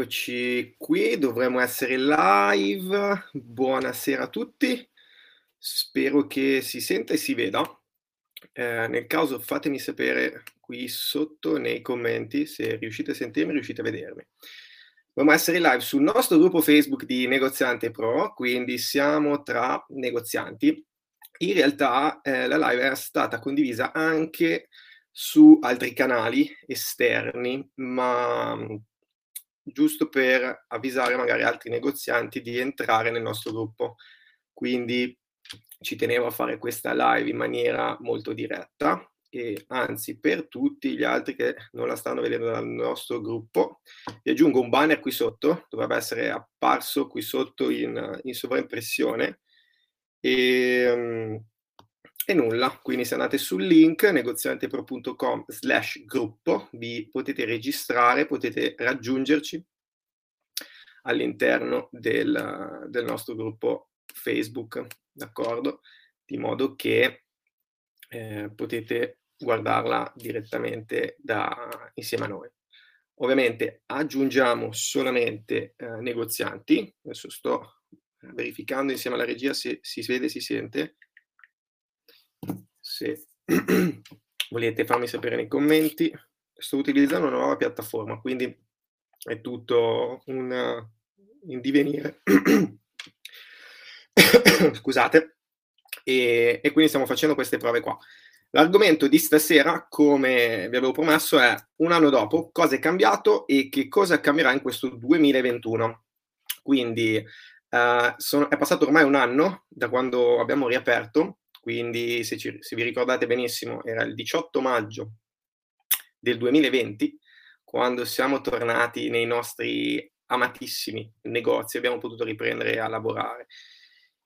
Eccoci qui, dovremmo essere live. Buonasera a tutti. Spero che si senta e si veda. Eh, nel caso fatemi sapere qui sotto nei commenti se riuscite a sentirmi, riuscite a vedermi. Dovremmo essere live sul nostro gruppo Facebook di Negoziante Pro, quindi siamo tra negozianti. In realtà eh, la live era stata condivisa anche su altri canali esterni, ma giusto per avvisare magari altri negozianti di entrare nel nostro gruppo. Quindi ci tenevo a fare questa live in maniera molto diretta e anzi per tutti gli altri che non la stanno vedendo dal nostro gruppo vi aggiungo un banner qui sotto dovrebbe essere apparso qui sotto in, in sovraimpressione e, um, e nulla, quindi se andate sul link negoziantepro.com slash gruppo vi potete registrare, potete raggiungerci all'interno del, del nostro gruppo Facebook, d'accordo? Di modo che eh, potete guardarla direttamente da, insieme a noi. Ovviamente aggiungiamo solamente eh, negozianti, adesso sto verificando insieme alla regia se si vede si sente, se volete farmi sapere nei commenti. Sto utilizzando una nuova piattaforma, quindi è tutto un in divenire. Scusate. E, e, quindi stiamo facendo queste prove qua. L'argomento di stasera, come vi avevo promesso, è un anno dopo, cosa è cambiato e che cosa cambierà in questo 2021. Quindi uh, sono, è passato ormai un anno da quando abbiamo riaperto quindi se, ci, se vi ricordate benissimo era il 18 maggio del 2020 quando siamo tornati nei nostri amatissimi negozi, abbiamo potuto riprendere a lavorare.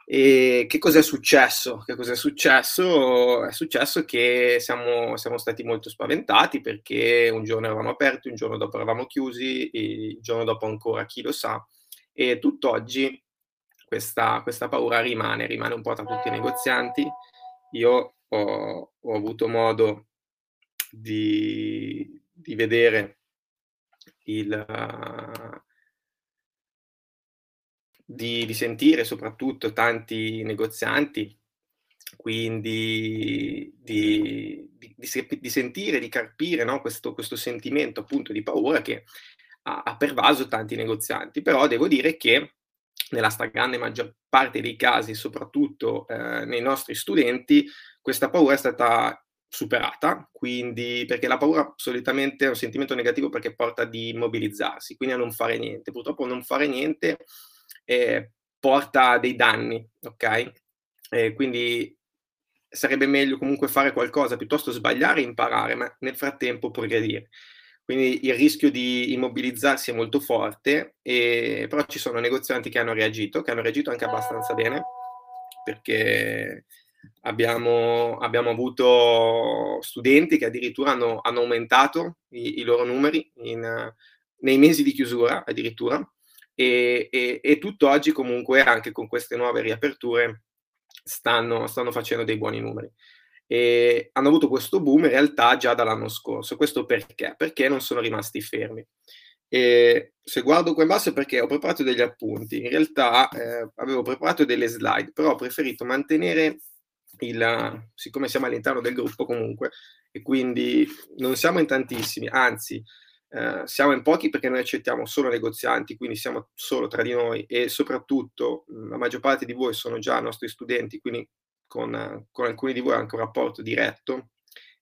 E che cosa è successo? Che cosa è successo? È successo che siamo, siamo, stati molto spaventati perché un giorno eravamo aperti, un giorno dopo eravamo chiusi, il giorno dopo ancora chi lo sa. E tutt'oggi questa, questa paura rimane, rimane un po' tra tutti i negozianti. Io ho, ho avuto modo di, di vedere il, di, di, sentire soprattutto tanti negozianti, quindi di, di, di sentire, di carpire no? questo, questo, sentimento appunto di paura che ha, ha pervaso tanti negozianti. Però devo dire che nella stragrande maggior parte dei casi, soprattutto eh, nei nostri studenti, questa paura è stata superata, quindi perché la paura solitamente è un sentimento negativo perché porta ad immobilizzarsi, quindi a non fare niente. Purtroppo non fare niente eh, porta dei danni, ok? Eh, quindi sarebbe meglio comunque fare qualcosa piuttosto sbagliare e imparare, ma nel frattempo progredire. Quindi il rischio di immobilizzarsi è molto forte, e, però ci sono negozianti che hanno reagito, che hanno reagito anche abbastanza bene, perché abbiamo, abbiamo avuto studenti che addirittura hanno, hanno aumentato i, i, loro numeri in, nei mesi di chiusura addirittura, e, e, e tutt'oggi comunque anche con queste nuove riaperture stanno, stanno facendo dei buoni numeri e hanno avuto questo boom in realtà già dall'anno scorso. Questo perché? Perché non sono rimasti fermi. E se guardo qua in basso è perché ho preparato degli appunti. In realtà eh, avevo preparato delle slide, però ho preferito mantenere il, siccome siamo all'interno del gruppo comunque, e quindi non siamo in tantissimi, anzi eh, siamo in pochi perché noi accettiamo solo negozianti, quindi siamo solo tra di noi e soprattutto la maggior parte di voi sono già nostri studenti, quindi con, con alcuni di voi anche un rapporto diretto,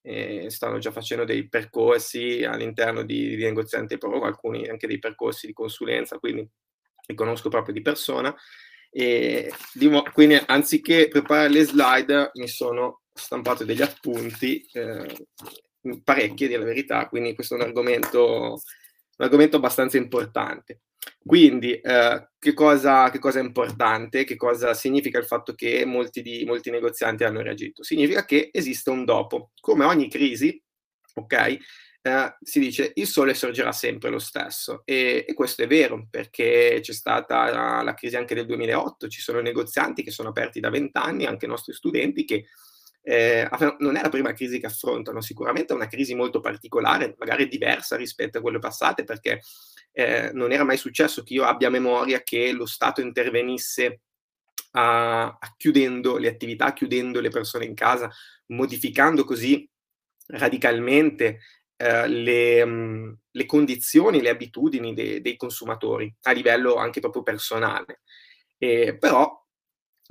eh, stanno già facendo dei percorsi all'interno di, di negozianti pro, alcuni anche dei percorsi di consulenza, quindi li conosco proprio di persona. E quindi anziché preparare le slide mi sono stampato degli appunti, eh, parecchi di la verità, quindi questo è un argomento, un argomento abbastanza importante. Quindi, eh, che, cosa, che, cosa, è importante? Che cosa significa il fatto che molti, di, molti negozianti hanno reagito? Significa che esiste un dopo. Come ogni crisi, ok? Eh, si dice il sole sorgerà sempre lo stesso e, e questo è vero perché c'è stata la, la, crisi anche del 2008, ci sono negozianti che sono aperti da vent'anni, anche nostri studenti che eh, non è la prima crisi che affrontano, sicuramente è una crisi molto particolare, magari diversa rispetto a quelle passate perché eh, non era mai successo che io abbia memoria che lo Stato intervenisse a, a chiudendo le attività, chiudendo le persone in casa, modificando così radicalmente eh, le, mh, mm, le, condizioni, le abitudini de, dei consumatori a livello anche proprio personale. Eh, però,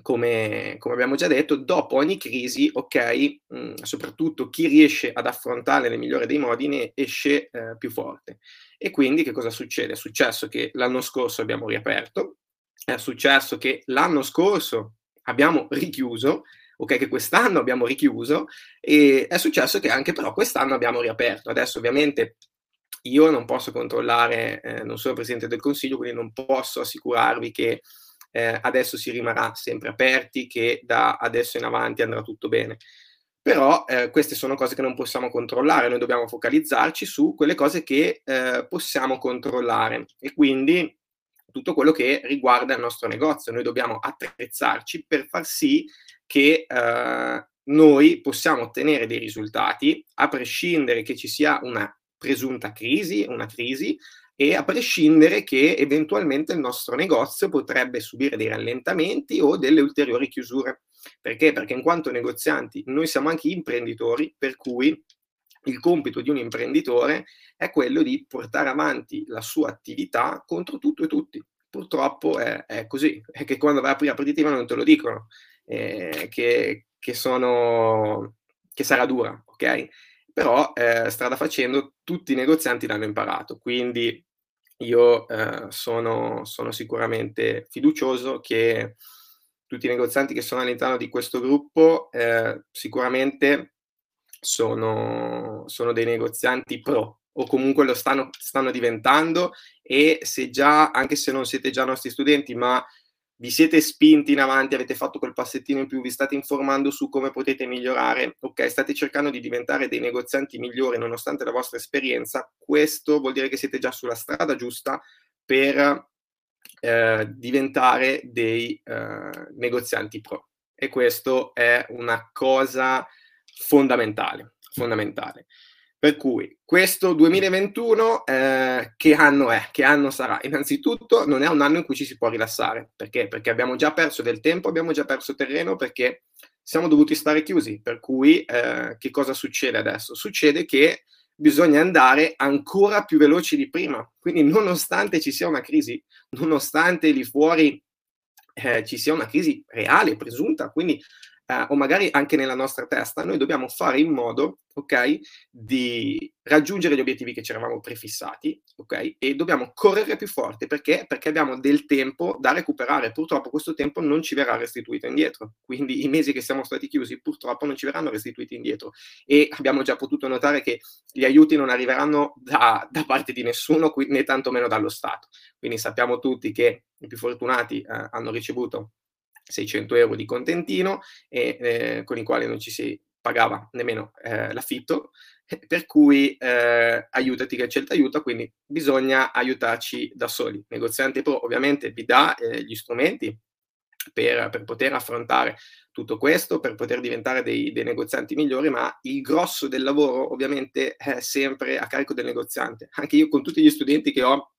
come, come, abbiamo già detto, dopo ogni crisi, ok, mh, mm, soprattutto chi riesce ad affrontarle nel migliore dei modi ne esce eh, più forte. E quindi che cosa succede? È successo che l'anno scorso abbiamo riaperto, è successo che l'anno scorso abbiamo richiuso, ok, che quest'anno abbiamo richiuso e è successo che anche però quest'anno abbiamo riaperto. Adesso ovviamente io non posso controllare, eh, non sono Presidente del Consiglio, quindi non posso assicurarvi che eh, adesso si rimarrà sempre aperti, che da adesso in avanti andrà tutto bene. Però eh, queste sono cose che non possiamo controllare, noi dobbiamo focalizzarci su quelle cose che eh, possiamo controllare e quindi tutto quello che riguarda il nostro negozio. Noi dobbiamo attrezzarci per far sì che eh, noi possiamo ottenere dei risultati a prescindere che ci sia una presunta crisi, una crisi, e a prescindere che eventualmente il nostro negozio potrebbe subire dei rallentamenti o delle ulteriori chiusure. Perché? Perché in quanto negozianti noi siamo anche imprenditori, per cui il compito di un imprenditore è quello di portare avanti la sua attività contro tutto e tutti. Purtroppo è, è così, è che quando vai a aprire aperitivo non te lo dicono, eh, che, che, sono, che sarà dura, ok? Però eh, strada facendo tutti i negozianti l'hanno imparato, quindi io eh, sono, sono sicuramente fiducioso che tutti i negozianti che sono all'interno di questo gruppo eh, sicuramente sono, sono dei negozianti pro o comunque lo stanno, stanno diventando e se già, anche se non siete già nostri studenti, ma vi siete spinti in avanti, avete fatto quel passettino in più, vi state informando su come potete migliorare, ok, state cercando di diventare dei negozianti migliori nonostante la vostra esperienza, questo vuol dire che siete già sulla strada giusta per eh, diventare dei eh, negozianti pro. E questo è una cosa fondamentale, fondamentale. Per cui questo 2021 eh, che anno è? Che anno sarà? Innanzitutto non è un anno in cui ci si può rilassare. Perché? Perché abbiamo già perso del tempo, abbiamo già perso terreno perché siamo dovuti stare chiusi. Per cui eh, che cosa succede adesso? Succede che bisogna andare ancora più veloci di prima. Quindi nonostante ci sia una crisi, nonostante lì fuori eh, ci sia una crisi reale, presunta, quindi eh, o magari anche nella nostra testa, noi dobbiamo fare in modo, ok, di raggiungere gli obiettivi che ci eravamo prefissati, ok, e dobbiamo correre più forte perché? Perché abbiamo del tempo da recuperare. Purtroppo questo tempo non ci verrà restituito indietro. Quindi i mesi che siamo stati chiusi purtroppo non ci verranno restituiti indietro. E abbiamo già potuto notare che gli aiuti non arriveranno da, da parte di nessuno, né tantomeno dallo Stato. Quindi sappiamo tutti che i più fortunati eh, hanno ricevuto 600 euro di contentino e, eh, con i quali non ci si pagava nemmeno eh, l'affitto, per cui eh, aiutati che c'è aiuta, quindi bisogna aiutarci da soli. Negoziante Pro ovviamente vi dà eh, gli strumenti per, per, poter affrontare tutto questo, per poter diventare dei, dei, negozianti migliori, ma il grosso del lavoro ovviamente è sempre a carico del negoziante. Anche io con tutti gli studenti che ho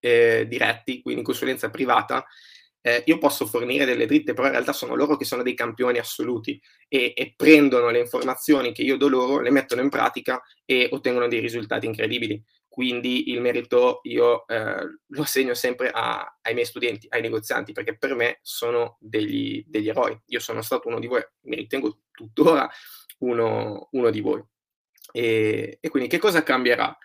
eh, diretti, quindi in consulenza privata, eh, io posso fornire delle dritte, però in realtà sono loro che sono dei campioni assoluti e, e, prendono le informazioni che io do loro, le mettono in pratica e ottengono dei risultati incredibili. Quindi il merito io eh, lo assegno sempre a, ai miei studenti, ai negozianti, perché per me sono degli, degli, eroi. Io sono stato uno di voi, mi ritengo tuttora uno, uno di voi. E, e, quindi che cosa cambierà?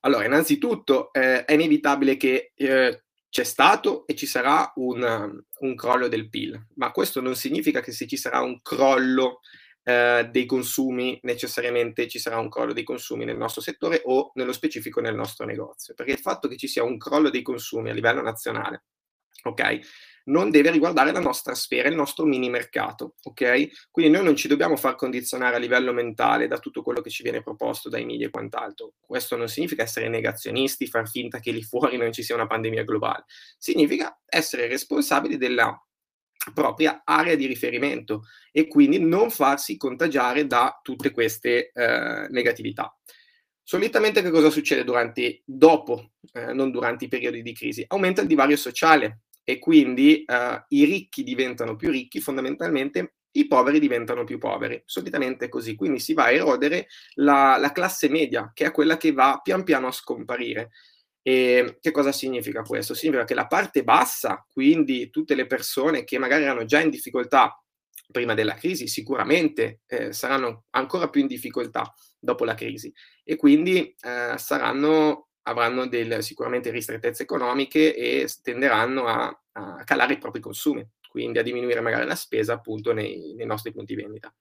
Allora, innanzitutto eh, è inevitabile che eh, c'è stato e ci sarà un, un, crollo del PIL, ma questo non significa che se ci sarà un crollo eh, dei consumi, necessariamente ci sarà un crollo dei consumi nel nostro settore o nello specifico nel nostro negozio, perché il fatto che ci sia un crollo dei consumi a livello nazionale, ok? Non deve riguardare la nostra sfera, il nostro mini mercato, ok? Quindi noi non ci dobbiamo far condizionare a livello mentale da tutto quello che ci viene proposto dai media e quant'altro. Questo non significa essere negazionisti, far finta che lì fuori non ci sia una pandemia globale. Significa essere responsabili della propria area di riferimento e quindi non farsi contagiare da tutte queste eh, negatività. Solitamente che cosa succede durante, dopo, eh, non durante i periodi di crisi? Aumenta il divario sociale e quindi eh, i ricchi diventano più ricchi, fondamentalmente i poveri diventano più poveri, solitamente è così, quindi si va a erodere la, la classe media, che è quella che va pian piano a scomparire. E che cosa significa questo? Significa che la parte bassa, quindi tutte le persone che magari erano già in difficoltà prima della crisi, sicuramente eh, saranno ancora più in difficoltà dopo la crisi e quindi eh, saranno, avranno del, sicuramente ristrettezze economiche e tenderanno a, a, calare i propri consumi, quindi a diminuire magari la spesa appunto nei, nei nostri punti vendita.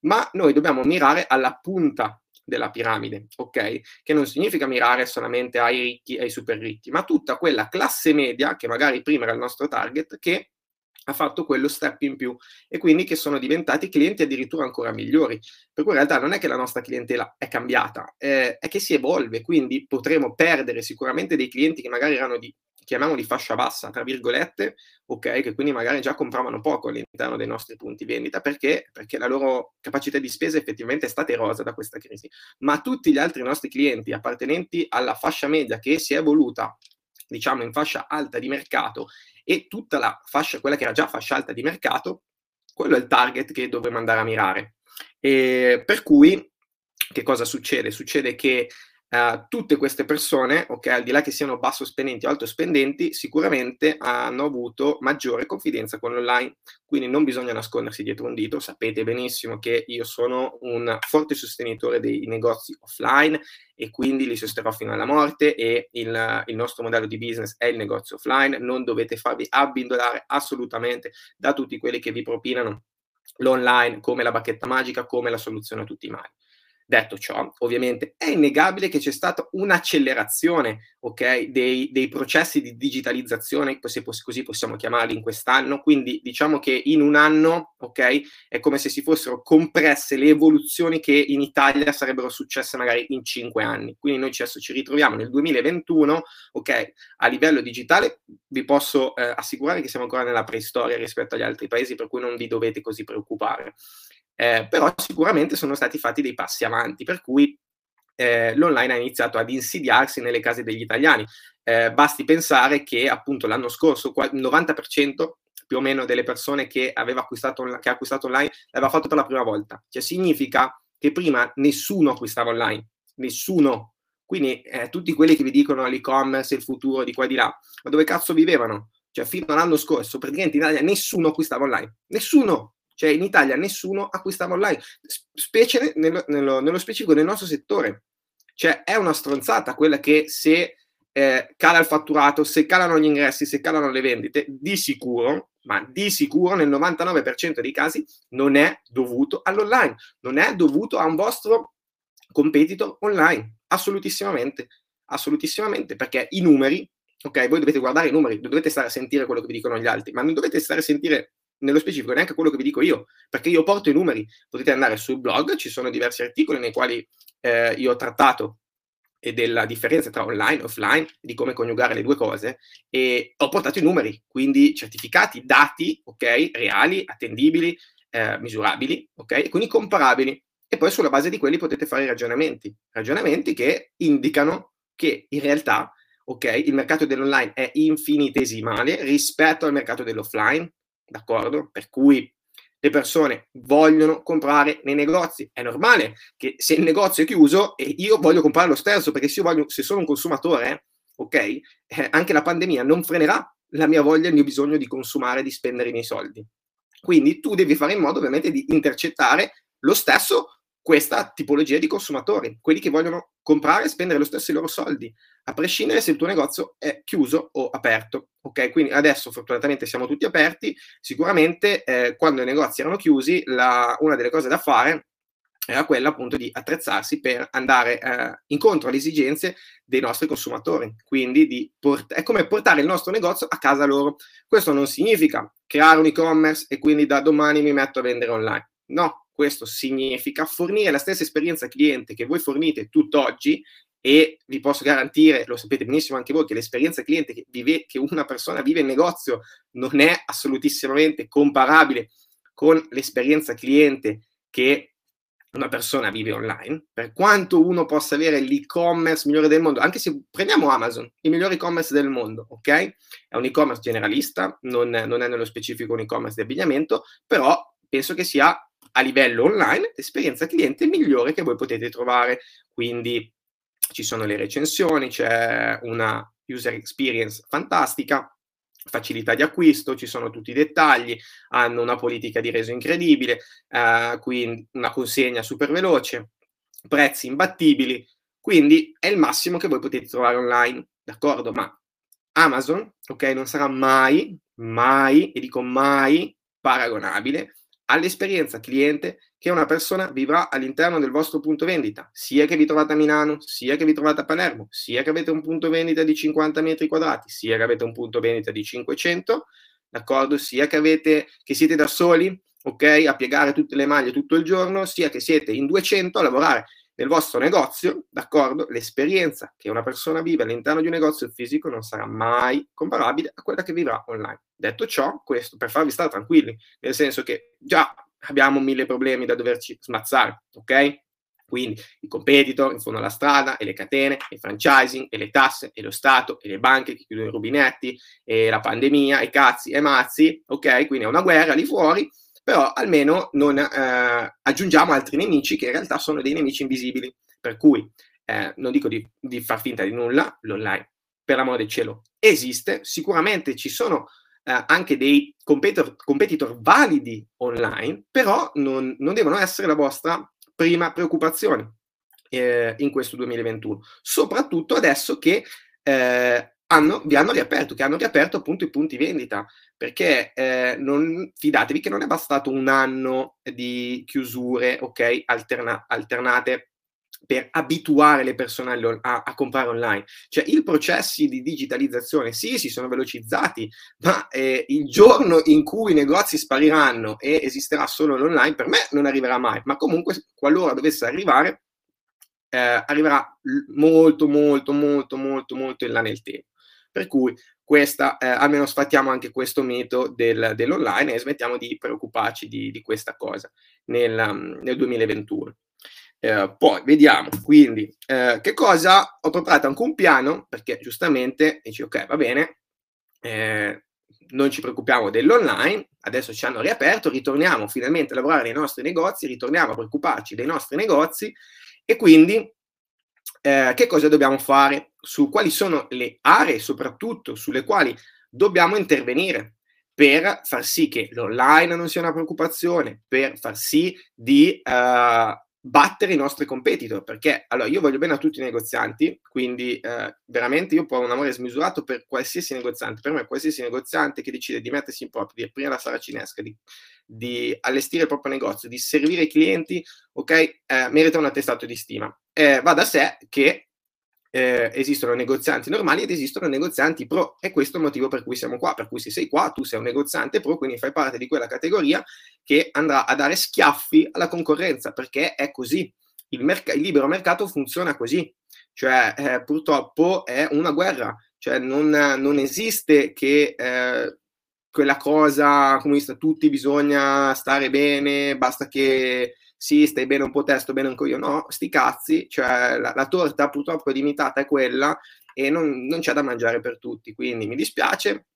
Ma noi dobbiamo mirare alla punta della piramide, ok? Che non significa mirare solamente ai ricchi e ai super ricchi, ma tutta quella classe media che magari prima era il nostro target, che ha fatto quello step in più e quindi che sono diventati clienti addirittura ancora migliori. Per cui in realtà non è che la nostra clientela è cambiata, eh, è che si evolve, quindi potremo perdere sicuramente dei clienti che magari erano di chiamiamoli fascia bassa, tra virgolette, ok, che quindi magari già compravano poco all'interno dei nostri punti vendita, perché? Perché la loro capacità di spesa effettivamente è stata erosa da questa crisi. Ma tutti gli altri nostri clienti appartenenti alla fascia media che si è evoluta, diciamo, in fascia alta di mercato e tutta la fascia, quella che era già fascia alta di mercato, quello è il target che dovremmo andare a mirare. E per cui, che cosa succede? Succede che Uh, tutte queste persone, ok, al di là che siano basso spendenti o alto spendenti, sicuramente hanno avuto maggiore confidenza con l'online. Quindi non bisogna nascondersi dietro un dito. Sapete benissimo che io sono un forte sostenitore dei negozi offline e quindi li sosterrò fino alla morte. E il, il nostro modello di business è il negozio offline. Non dovete farvi abbindolare assolutamente da tutti quelli che vi propinano l'online come la bacchetta magica, come la soluzione a tutti i mali. Detto ciò, ovviamente è innegabile che c'è stata un'accelerazione okay, dei, dei, processi di digitalizzazione, se così possiamo chiamarli, in quest'anno. Quindi diciamo che in un anno okay, è come se si fossero compresse le evoluzioni che in Italia sarebbero successe magari in cinque anni. Quindi noi adesso ci ritroviamo nel 2021, ok, a livello digitale vi posso eh, assicurare che siamo ancora nella preistoria rispetto agli altri paesi, per cui non vi dovete così preoccupare eh, però sicuramente sono stati fatti dei passi avanti, per cui eh, l'online ha iniziato ad insidiarsi nelle case degli italiani. Eh, basti pensare che appunto l'anno scorso il 90% più o meno delle persone che aveva acquistato, che ha acquistato online l'aveva fatto per la prima volta. Cioè significa che prima nessuno acquistava online, nessuno. Quindi eh, tutti quelli che vi dicono l'e-commerce, il futuro di qua e di là, ma dove cazzo vivevano? Cioè fino all'anno scorso praticamente in Italia nessuno acquistava online, nessuno. Cioè in Italia nessuno acquistava online, specie nello, nello, nello specifico nel nostro settore. Cioè è una stronzata quella che se eh, cala il fatturato, se calano gli ingressi, se calano le vendite, di sicuro, ma di sicuro nel 99% dei casi non è dovuto all'online, non è dovuto a un vostro competitor online, assolutissimamente, assolutissimamente, perché i numeri, ok, voi dovete guardare i numeri, dovete stare a sentire quello che vi dicono gli altri, ma non dovete stare a sentire nello specifico neanche quello che vi dico io, perché io porto i numeri. Potete andare sul blog, ci sono diversi articoli nei quali eh, io ho trattato e della differenza tra online e offline, di come coniugare le due cose, e ho portato i numeri, quindi certificati, dati, ok, reali, attendibili, eh, misurabili, ok, quindi comparabili. E poi sulla base di quelli potete fare ragionamenti, ragionamenti che indicano che in realtà, ok, il mercato dell'online è infinitesimale rispetto al mercato dell'offline, d'accordo? Per cui le persone vogliono comprare nei negozi. È normale che se il negozio è chiuso e io voglio comprare lo stesso, perché se, io voglio, se sono un consumatore, ok, eh, anche la pandemia non frenerà la mia voglia, il mio bisogno di consumare, di spendere i miei soldi. Quindi tu devi fare in modo ovviamente di intercettare lo stesso questa tipologia di consumatori, quelli che vogliono comprare e spendere lo stesso i loro soldi, a prescindere se il tuo negozio è chiuso o aperto. Ok, quindi adesso fortunatamente siamo tutti aperti, sicuramente eh, quando i negozi erano chiusi, la, una delle cose da fare era quella appunto di attrezzarsi per andare eh, incontro alle esigenze dei nostri consumatori, quindi di port- è come portare il nostro negozio a casa loro. Questo non significa creare un e-commerce e quindi da domani mi metto a vendere online. No, questo significa fornire la stessa esperienza cliente che voi fornite tutt'oggi e vi posso garantire, lo sapete benissimo anche voi, che l'esperienza cliente che, vive, che una persona vive in negozio non è assolutissimamente comparabile con l'esperienza cliente che una persona vive online, per quanto uno possa avere l'e-commerce migliore del mondo, anche se prendiamo Amazon, il migliore e-commerce del mondo, ok? È un e-commerce generalista, non, non è nello specifico un e-commerce di abbigliamento, però penso che sia a livello online l'esperienza cliente migliore che voi potete trovare. Quindi ci sono le recensioni, c'è una user experience fantastica, facilità di acquisto, ci sono tutti i dettagli, hanno una politica di reso incredibile, eh, quindi una consegna super veloce, prezzi imbattibili, quindi è il massimo che voi potete trovare online, d'accordo? Ma Amazon, ok, non sarà mai, mai, e dico mai, paragonabile all'esperienza cliente che una persona vivrà all'interno del vostro punto vendita, sia che vi trovate a Milano, sia che vi trovate a Palermo, sia che avete un punto vendita di 50 metri quadrati, sia che avete un punto vendita di 500, d'accordo? Sia che, avete, che siete da soli, ok, a piegare tutte le maglie tutto il giorno, sia che siete in 200 a lavorare nel vostro negozio, d'accordo? L'esperienza che una persona vive all'interno di un negozio fisico non sarà mai comparabile a quella che vivrà online. Detto ciò, questo per farvi stare tranquilli, nel senso che già abbiamo mille problemi da doverci smazzare, ok? Quindi i competitor in fondo alla strada, e le catene, e il franchising, e le tasse, e lo Stato, e le banche che chiudono i rubinetti, e la pandemia, e cazzi, e mazzi, ok? Quindi è una guerra lì fuori, però almeno non eh, aggiungiamo altri nemici che in realtà sono dei nemici invisibili. Per cui eh, non dico di, di, far finta di nulla, l'online, per l'amore del cielo, esiste, sicuramente ci sono eh, anche dei competitor, competitor, validi online, però non, non, devono essere la vostra prima preoccupazione eh, in questo 2021, soprattutto adesso che eh, hanno, vi hanno riaperto, che hanno riaperto appunto i punti vendita, perché eh, non, fidatevi che non è bastato un anno di chiusure, ok, alterna, alternate per abituare le persone a, a, comprare online. Cioè i processi di digitalizzazione sì, si sono velocizzati, ma eh, il giorno in cui i negozi spariranno e esisterà solo l'online, per me non arriverà mai, ma comunque qualora dovesse arrivare, eh, arriverà molto, molto, molto, molto, molto in là nel tempo. Per cui questa, eh, almeno sfattiamo anche questo mito del, dell'online e smettiamo di preoccuparci di, di questa cosa nel, nel 2021. Eh, poi vediamo, quindi, eh, che cosa? Ho preparato anche un piano, perché giustamente dici, ok, va bene, eh, non ci preoccupiamo dell'online, adesso ci hanno riaperto, ritorniamo finalmente a lavorare nei nostri negozi, ritorniamo a preoccuparci dei nostri negozi e quindi eh, che cosa dobbiamo fare, su quali sono le aree soprattutto sulle quali dobbiamo intervenire per far sì che l'online non sia una preoccupazione, per far sì di uh, battere i nostri competitor, perché allora io voglio bene a tutti i negozianti, quindi eh, veramente io ho un amore smisurato per qualsiasi negoziante, per me qualsiasi negoziante che decide di mettersi in proprio, di aprire la sala cinesca, di, di allestire il proprio negozio, di servire i clienti, ok, eh, merita un attestato di stima. Eh, va da sé che eh, esistono negozianti normali ed esistono negozianti pro. E questo è il motivo per cui siamo qua, per cui se sei qua tu sei un negoziante pro, quindi fai parte di quella categoria che andrà a dare schiaffi alla concorrenza, perché è così, il, merc- il libero mercato funziona così, cioè eh, purtroppo è una guerra, cioè non, non esiste che eh, quella cosa comunista, tutti bisogna stare bene, basta che sì, stai bene un po' te, sto bene anche io, no, sti cazzi, cioè la, la torta purtroppo limitata è quella e non, non, c'è da mangiare per tutti, quindi mi dispiace,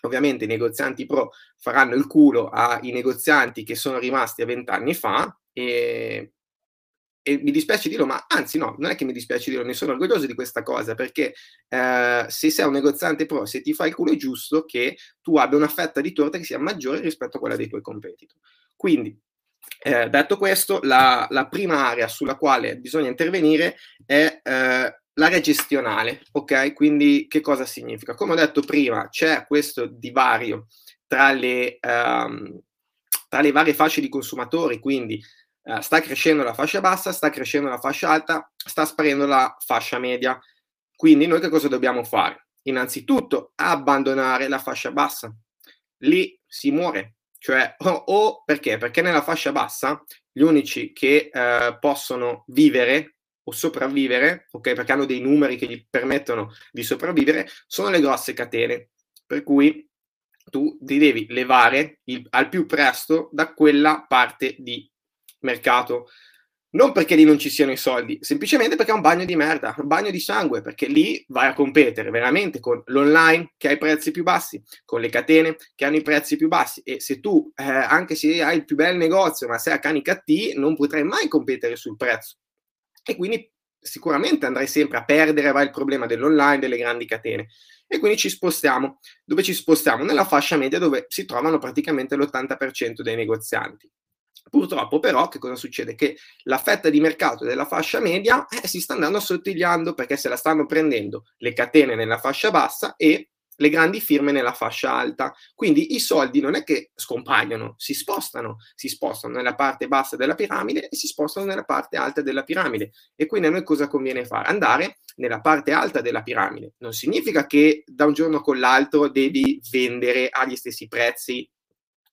ovviamente i negozianti pro faranno il culo ai negozianti che sono rimasti a vent'anni fa e, e, mi dispiace dirlo, ma anzi no, non è che mi dispiace dirlo, ne sono orgoglioso di questa cosa, perché eh, se sei un negoziante pro, se ti fai il culo è giusto che tu abbia una fetta di torta che sia maggiore rispetto a quella dei tuoi competitor. Quindi eh, detto questo, la, la, prima area sulla quale bisogna intervenire è eh, l'area gestionale, ok? Quindi che cosa significa? Come ho detto prima, c'è questo divario tra le, um, tra le varie fasce di consumatori, quindi uh, sta crescendo la fascia bassa, sta crescendo la fascia alta, sta sparendo la fascia media. Quindi noi che cosa dobbiamo fare? Innanzitutto abbandonare la fascia bassa. Lì si muore, cioè, o, o, perché? Perché nella fascia bassa gli unici che eh, possono vivere o sopravvivere, ok, perché hanno dei numeri che gli permettono di sopravvivere, sono le grosse catene. Per cui tu ti devi levare il, al più presto da quella parte di mercato. Non perché lì non ci siano i soldi, semplicemente perché è un bagno di merda, un bagno di sangue, perché lì vai a competere veramente con l'online che ha i prezzi più bassi, con le catene che hanno i prezzi più bassi e se tu, eh, anche se hai il più bel negozio, ma sei a cani cattivi, non potrai mai competere sul prezzo. E quindi sicuramente andrai sempre a perdere, va il problema dell'online, delle grandi catene. E quindi ci spostiamo. Dove ci spostiamo? Nella fascia media dove si trovano praticamente l'80% dei negozianti. Purtroppo però che cosa succede? Che la fetta di mercato della fascia media eh, si sta andando assottigliando perché se la stanno prendendo le catene nella fascia bassa e le grandi firme nella fascia alta. Quindi i soldi non è che scompaiono, si spostano, si spostano nella parte bassa della piramide e si spostano nella parte alta della piramide. E quindi a noi cosa conviene fare? Andare nella parte alta della piramide. Non significa che da un giorno con l'altro devi vendere agli stessi prezzi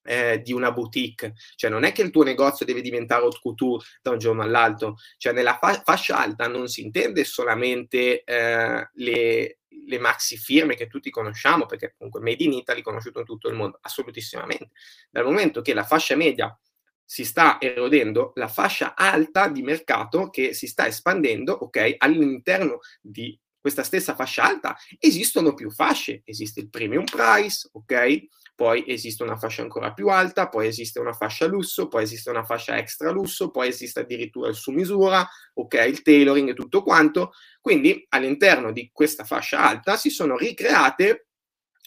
eh, di una boutique, cioè non è che il tuo negozio deve diventare haute couture da un giorno all'altro, cioè nella fa- fascia alta non si intende solamente eh, le, le maxi firme che tutti conosciamo, perché comunque Made in Italy è conosciuto in tutto il mondo, assolutissimamente. Dal momento che la fascia media si sta erodendo, la fascia alta di mercato che si sta espandendo, ok, all'interno di questa stessa fascia alta esistono più fasce, esiste il premium price, ok? poi esiste una fascia ancora più alta, poi esiste una fascia lusso, poi esiste una fascia extra lusso, poi esiste addirittura il su misura, ok, il tailoring e tutto quanto. Quindi all'interno di questa fascia alta si sono ricreate,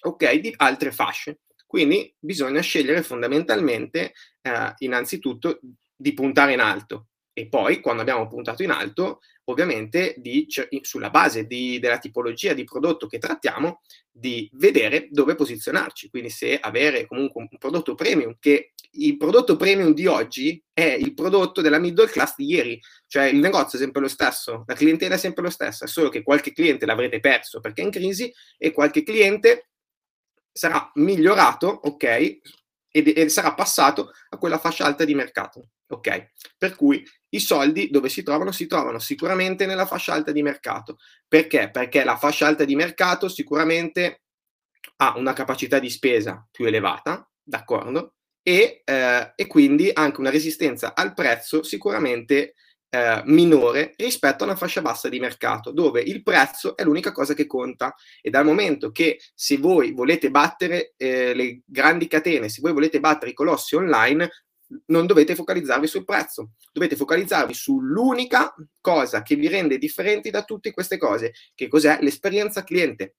ok, di altre fasce. Quindi bisogna scegliere fondamentalmente, eh, innanzitutto, di puntare in alto e poi, quando abbiamo puntato in alto, ovviamente di, sulla base di, della tipologia di prodotto che trattiamo, di vedere dove posizionarci. Quindi se avere comunque un prodotto premium, che il prodotto premium di oggi è il prodotto della middle class di ieri, cioè il negozio è sempre lo stesso, la clientela è sempre lo stessa, solo che qualche cliente l'avrete perso perché è in crisi e qualche cliente sarà migliorato, ok, e, e sarà passato a quella fascia alta di mercato. Ok, per cui i soldi dove si trovano? Si trovano sicuramente nella fascia alta di mercato. Perché? Perché la fascia alta di mercato sicuramente ha una capacità di spesa più elevata, d'accordo? E, eh, e quindi anche una resistenza al prezzo sicuramente eh, minore rispetto a una fascia bassa di mercato, dove il prezzo è l'unica cosa che conta. E dal momento che se voi volete battere eh, le grandi catene, se voi volete battere i colossi online, non dovete focalizzarvi sul prezzo, dovete focalizzarvi sull'unica cosa che vi rende differenti da tutte queste cose, che cos'è l'esperienza cliente.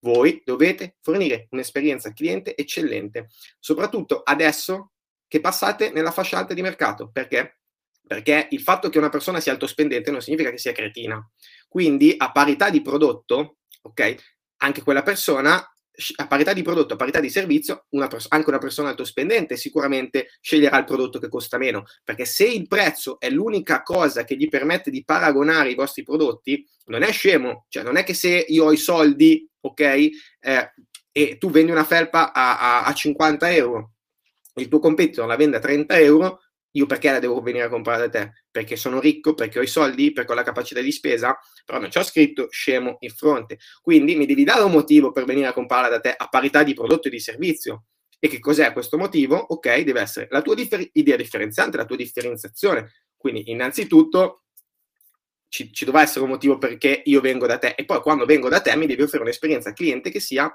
Voi dovete fornire un'esperienza cliente eccellente, soprattutto adesso che passate nella fascia alta di mercato. Perché? Perché il fatto che una persona sia altospendente non significa che sia cretina. Quindi, a parità di prodotto, ok, anche quella persona a parità di prodotto, a parità di servizio, una pers- anche una persona altospendente sicuramente sceglierà il prodotto che costa meno, perché se il prezzo è l'unica cosa che gli permette di paragonare i vostri prodotti, non è scemo, cioè non è che se io ho i soldi, ok, eh, e tu vendi una felpa a, a, a 50 euro, il tuo competitor la vende a 30 euro, io perché la devo venire a comprare da te? Perché sono ricco, perché ho i soldi, perché ho la capacità di spesa, però non ci ho scritto scemo in fronte. Quindi mi devi dare un motivo per venire a comprarla da te a parità di prodotto e di servizio. E che cos'è questo motivo? Ok, deve essere la tua differ- idea differenziante, la tua differenziazione. Quindi, innanzitutto, ci, ci dovrà essere un motivo perché io vengo da te. E poi, quando vengo da te, mi devi offrire un'esperienza cliente che sia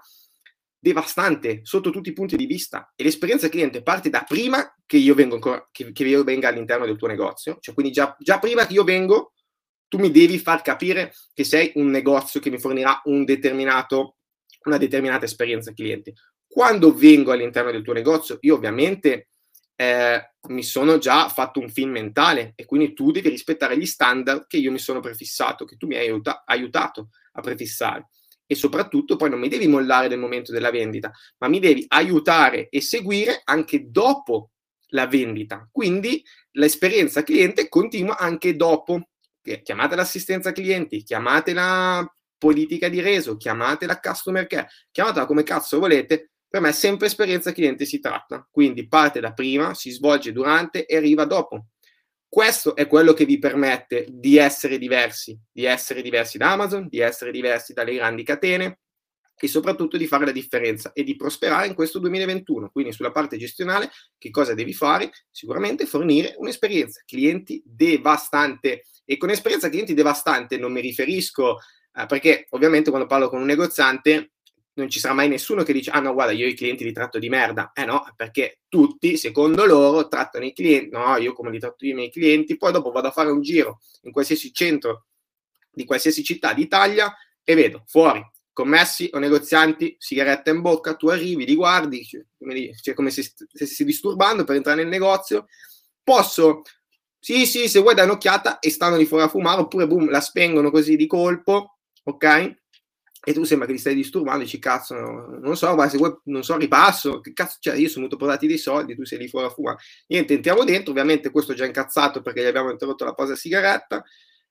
devastante sotto tutti i punti di vista. E l'esperienza cliente parte da prima che io, ancora, che, che io venga all'interno del tuo negozio, cioè quindi già, già, prima che io vengo tu mi devi far capire che sei un negozio che mi fornirà un determinato, una determinata esperienza cliente. Quando vengo all'interno del tuo negozio, io ovviamente eh, mi sono già fatto un film mentale e quindi tu devi rispettare gli standard che io mi sono prefissato, che tu mi hai aiuta- aiutato a prefissare e soprattutto poi non mi devi mollare nel momento della vendita, ma mi devi aiutare e seguire anche dopo la vendita. Quindi l'esperienza cliente continua anche dopo. Chiamate l'assistenza clienti, chiamate la politica di reso, chiamate la customer care, chiamatela come cazzo volete, per me sempre esperienza cliente si tratta. Quindi parte da prima, si svolge durante e arriva dopo. Questo è quello che vi permette di essere diversi, di essere diversi da Amazon, di essere diversi dalle grandi catene, e soprattutto di fare la differenza e di prosperare in questo 2021. Quindi sulla parte gestionale che cosa devi fare? Sicuramente fornire un'esperienza clienti devastante e con esperienza clienti devastante non mi riferisco eh, perché ovviamente quando parlo con un negoziante non ci sarà mai nessuno che dice ah no guarda io i clienti li tratto di merda eh no perché tutti secondo loro trattano i clienti no io come li tratto io i miei clienti poi dopo vado a fare un giro in qualsiasi centro di qualsiasi città d'Italia e vedo fuori commessi o negozianti, sigaretta in bocca, tu arrivi, li guardi, cioè, come, se stessi disturbando per entrare nel negozio, posso, sì sì, se vuoi dare un'occhiata e stanno di fuori a fumare, oppure boom, la spengono così di colpo, ok? E tu sembra che li stai disturbando, dici cazzo, no, non so, ma se vuoi, non so, ripasso, che cazzo, cioè io sono venuto portati dei soldi, tu sei lì fuori a fumare. Niente, entriamo dentro, ovviamente questo è già incazzato perché gli abbiamo interrotto la pausa sigaretta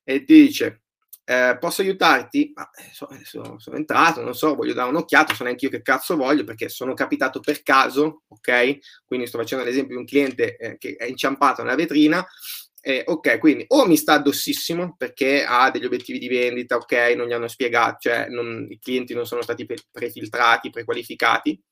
e ti dice eh, posso aiutarti? Ma, eh, so, sono, sono, entrato, non so, voglio dare un'occhiata, so neanche io che cazzo voglio perché sono capitato per caso, ok? Quindi sto facendo l'esempio di un cliente eh, che è inciampato nella vetrina. Eh, ok, quindi o mi sta addossissimo perché ha degli obiettivi di vendita, ok, non gli hanno spiegato, cioè non, i clienti non sono stati pre- prefiltrati, prequalificati,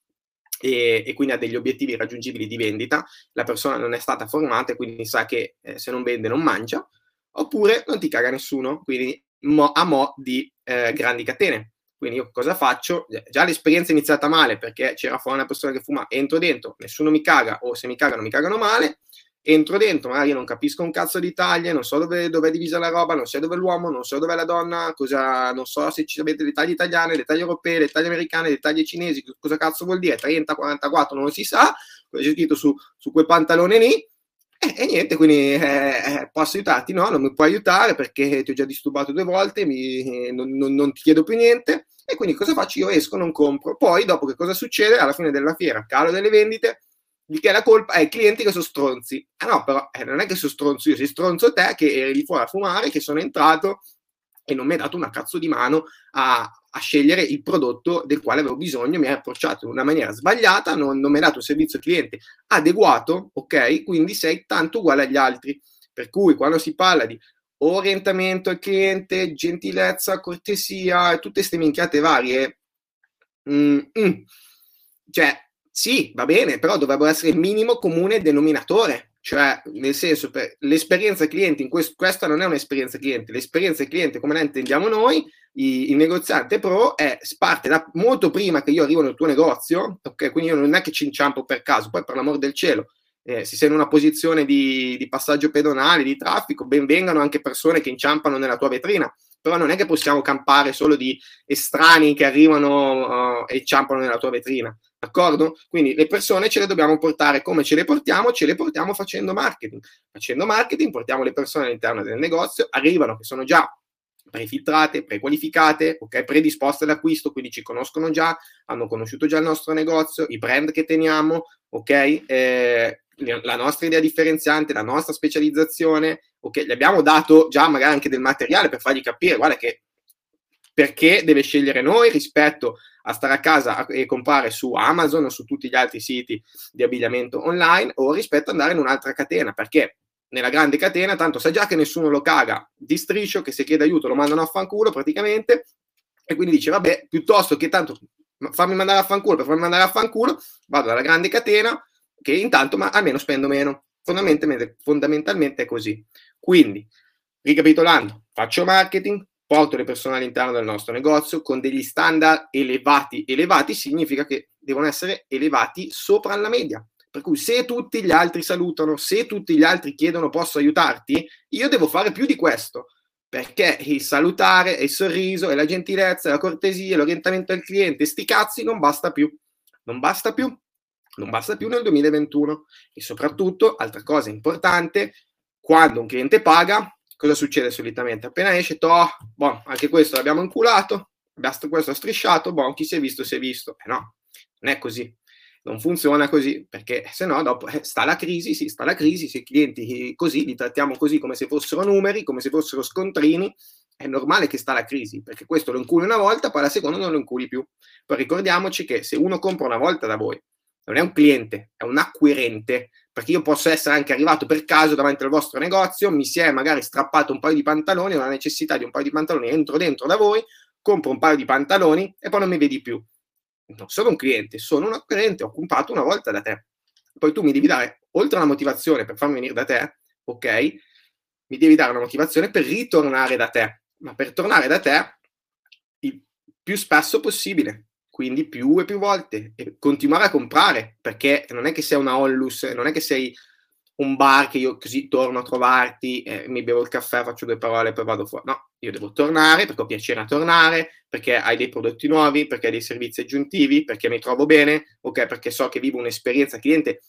e, e, quindi ha degli obiettivi raggiungibili di vendita, la persona non è stata formata e quindi sa che eh, se non vende non mangia, oppure non ti caga nessuno, quindi mo, a mo' di eh, grandi catene. Quindi io cosa faccio? Già l'esperienza è iniziata male perché c'era fuori una persona che fuma, entro dentro, nessuno mi caga o se mi cagano mi cagano male, entro dentro, magari non capisco un cazzo di taglie, non so dove, dove è divisa la roba, non so dove è l'uomo, non so dove è la donna, cosa, non so se ci avete le taglie italiane, le taglie europee, le taglie americane, le taglie cinesi, cosa cazzo vuol dire, 30, 44, non si sa, c'è scritto su, su quel pantalone lì, e, e niente, quindi eh, eh, posso aiutarti? No, non mi puoi aiutare perché ti ho già disturbato due volte, mi, non, non, non, ti chiedo più niente. E quindi cosa faccio? Io esco, non compro. Poi, dopo che cosa succede? Alla fine della fiera, calo delle vendite, di che la colpa è i clienti che sono stronzi. Ah no, però eh, non è che sono stronzo io, sei stronzo te che eri lì fuori a fumare, che sono entrato e non mi hai dato una cazzo di mano a, a, scegliere il prodotto del quale avevo bisogno, mi hai approcciato in una maniera sbagliata, non, non mi hai dato un servizio cliente adeguato, ok? Quindi sei tanto uguale agli altri. Per cui quando si parla di orientamento al cliente, gentilezza, cortesia tutte queste minchiate varie, mm, mm, cioè sì, va bene, però dovrebbero essere il minimo comune denominatore cioè, nel senso, per l'esperienza cliente, in questo, questa non è un'esperienza cliente, l'esperienza cliente, come la intendiamo noi, il negoziante pro, è, parte da molto prima che io arrivo nel tuo negozio, ok? Quindi io non è che ci inciampo per caso, poi per l'amor del cielo, eh, se sei in una posizione di, di passaggio pedonale, di traffico, ben vengano anche persone che inciampano nella tua vetrina, però non è che possiamo campare solo di estranei che arrivano uh, e inciampano nella tua vetrina. D'accordo? Quindi le persone ce le dobbiamo portare come ce le portiamo? Ce le portiamo facendo marketing. Facendo marketing portiamo le persone all'interno del negozio, arrivano che sono già prefiltrate, prequalificate, ok, predisposte all'acquisto, quindi ci conoscono già, hanno conosciuto già il nostro negozio, i brand che teniamo, ok, eh, la nostra idea differenziante, la nostra specializzazione, ok, gli abbiamo dato già magari anche del materiale per fargli capire, guarda che perché deve scegliere noi rispetto a stare a casa e comprare su Amazon o su tutti gli altri siti di abbigliamento online o rispetto ad andare in un'altra catena, perché nella grande catena tanto sa già che nessuno lo caga di striscio, che se chiede aiuto lo mandano a fanculo praticamente e quindi dice vabbè, piuttosto che tanto fammi mandare a fanculo per farmi mandare a fanculo, vado dalla grande catena che intanto ma almeno spendo meno. Fondamentalmente, fondamentalmente è così. Quindi, ricapitolando, faccio marketing, porto le persone all'interno del nostro negozio con degli standard elevati. Elevati significa che devono essere elevati sopra la media. Per cui se tutti gli altri salutano, se tutti gli altri chiedono posso aiutarti, io devo fare più di questo. Perché il salutare, il sorriso, la gentilezza, la cortesia, l'orientamento al cliente, sti cazzi non basta più. Non basta più. Non basta più nel 2021. E soprattutto, altra cosa importante, quando un cliente paga, cosa succede solitamente? Appena esce, toh, boh, anche questo l'abbiamo inculato, questo ha strisciato, boh, chi si è visto si è visto. Eh no, non è così. Non funziona così, perché se no dopo eh, sta la crisi, sì, sta la crisi, se i clienti così li trattiamo così come se fossero numeri, come se fossero scontrini, è normale che sta la crisi, perché questo lo inculi una volta, poi la seconda non lo inculi più. Poi ricordiamoci che se uno compra una volta da voi, non è un cliente, è un acquirente, perché io posso essere anche arrivato per caso davanti al vostro negozio, mi si è magari strappato un paio di pantaloni, ho la necessità di un paio di pantaloni, entro dentro da voi, compro un paio di pantaloni e poi non mi vedi più. Non sono un cliente, sono un acquirente, ho comprato una volta da te. Poi tu mi devi dare, oltre alla motivazione per farmi venire da te, ok? Mi devi dare una motivazione per ritornare da te. Ma per tornare da te il più spesso possibile, quindi più e più volte, e continuare a comprare, perché non è che sei una Onlus, non è che sei un bar che io così torno a trovarti, eh, mi bevo il caffè, faccio due parole e poi vado fuori. No, io devo tornare perché ho piacere a tornare, perché hai dei prodotti nuovi, perché hai dei servizi aggiuntivi, perché mi trovo bene, ok? Perché so che vivo un'esperienza cliente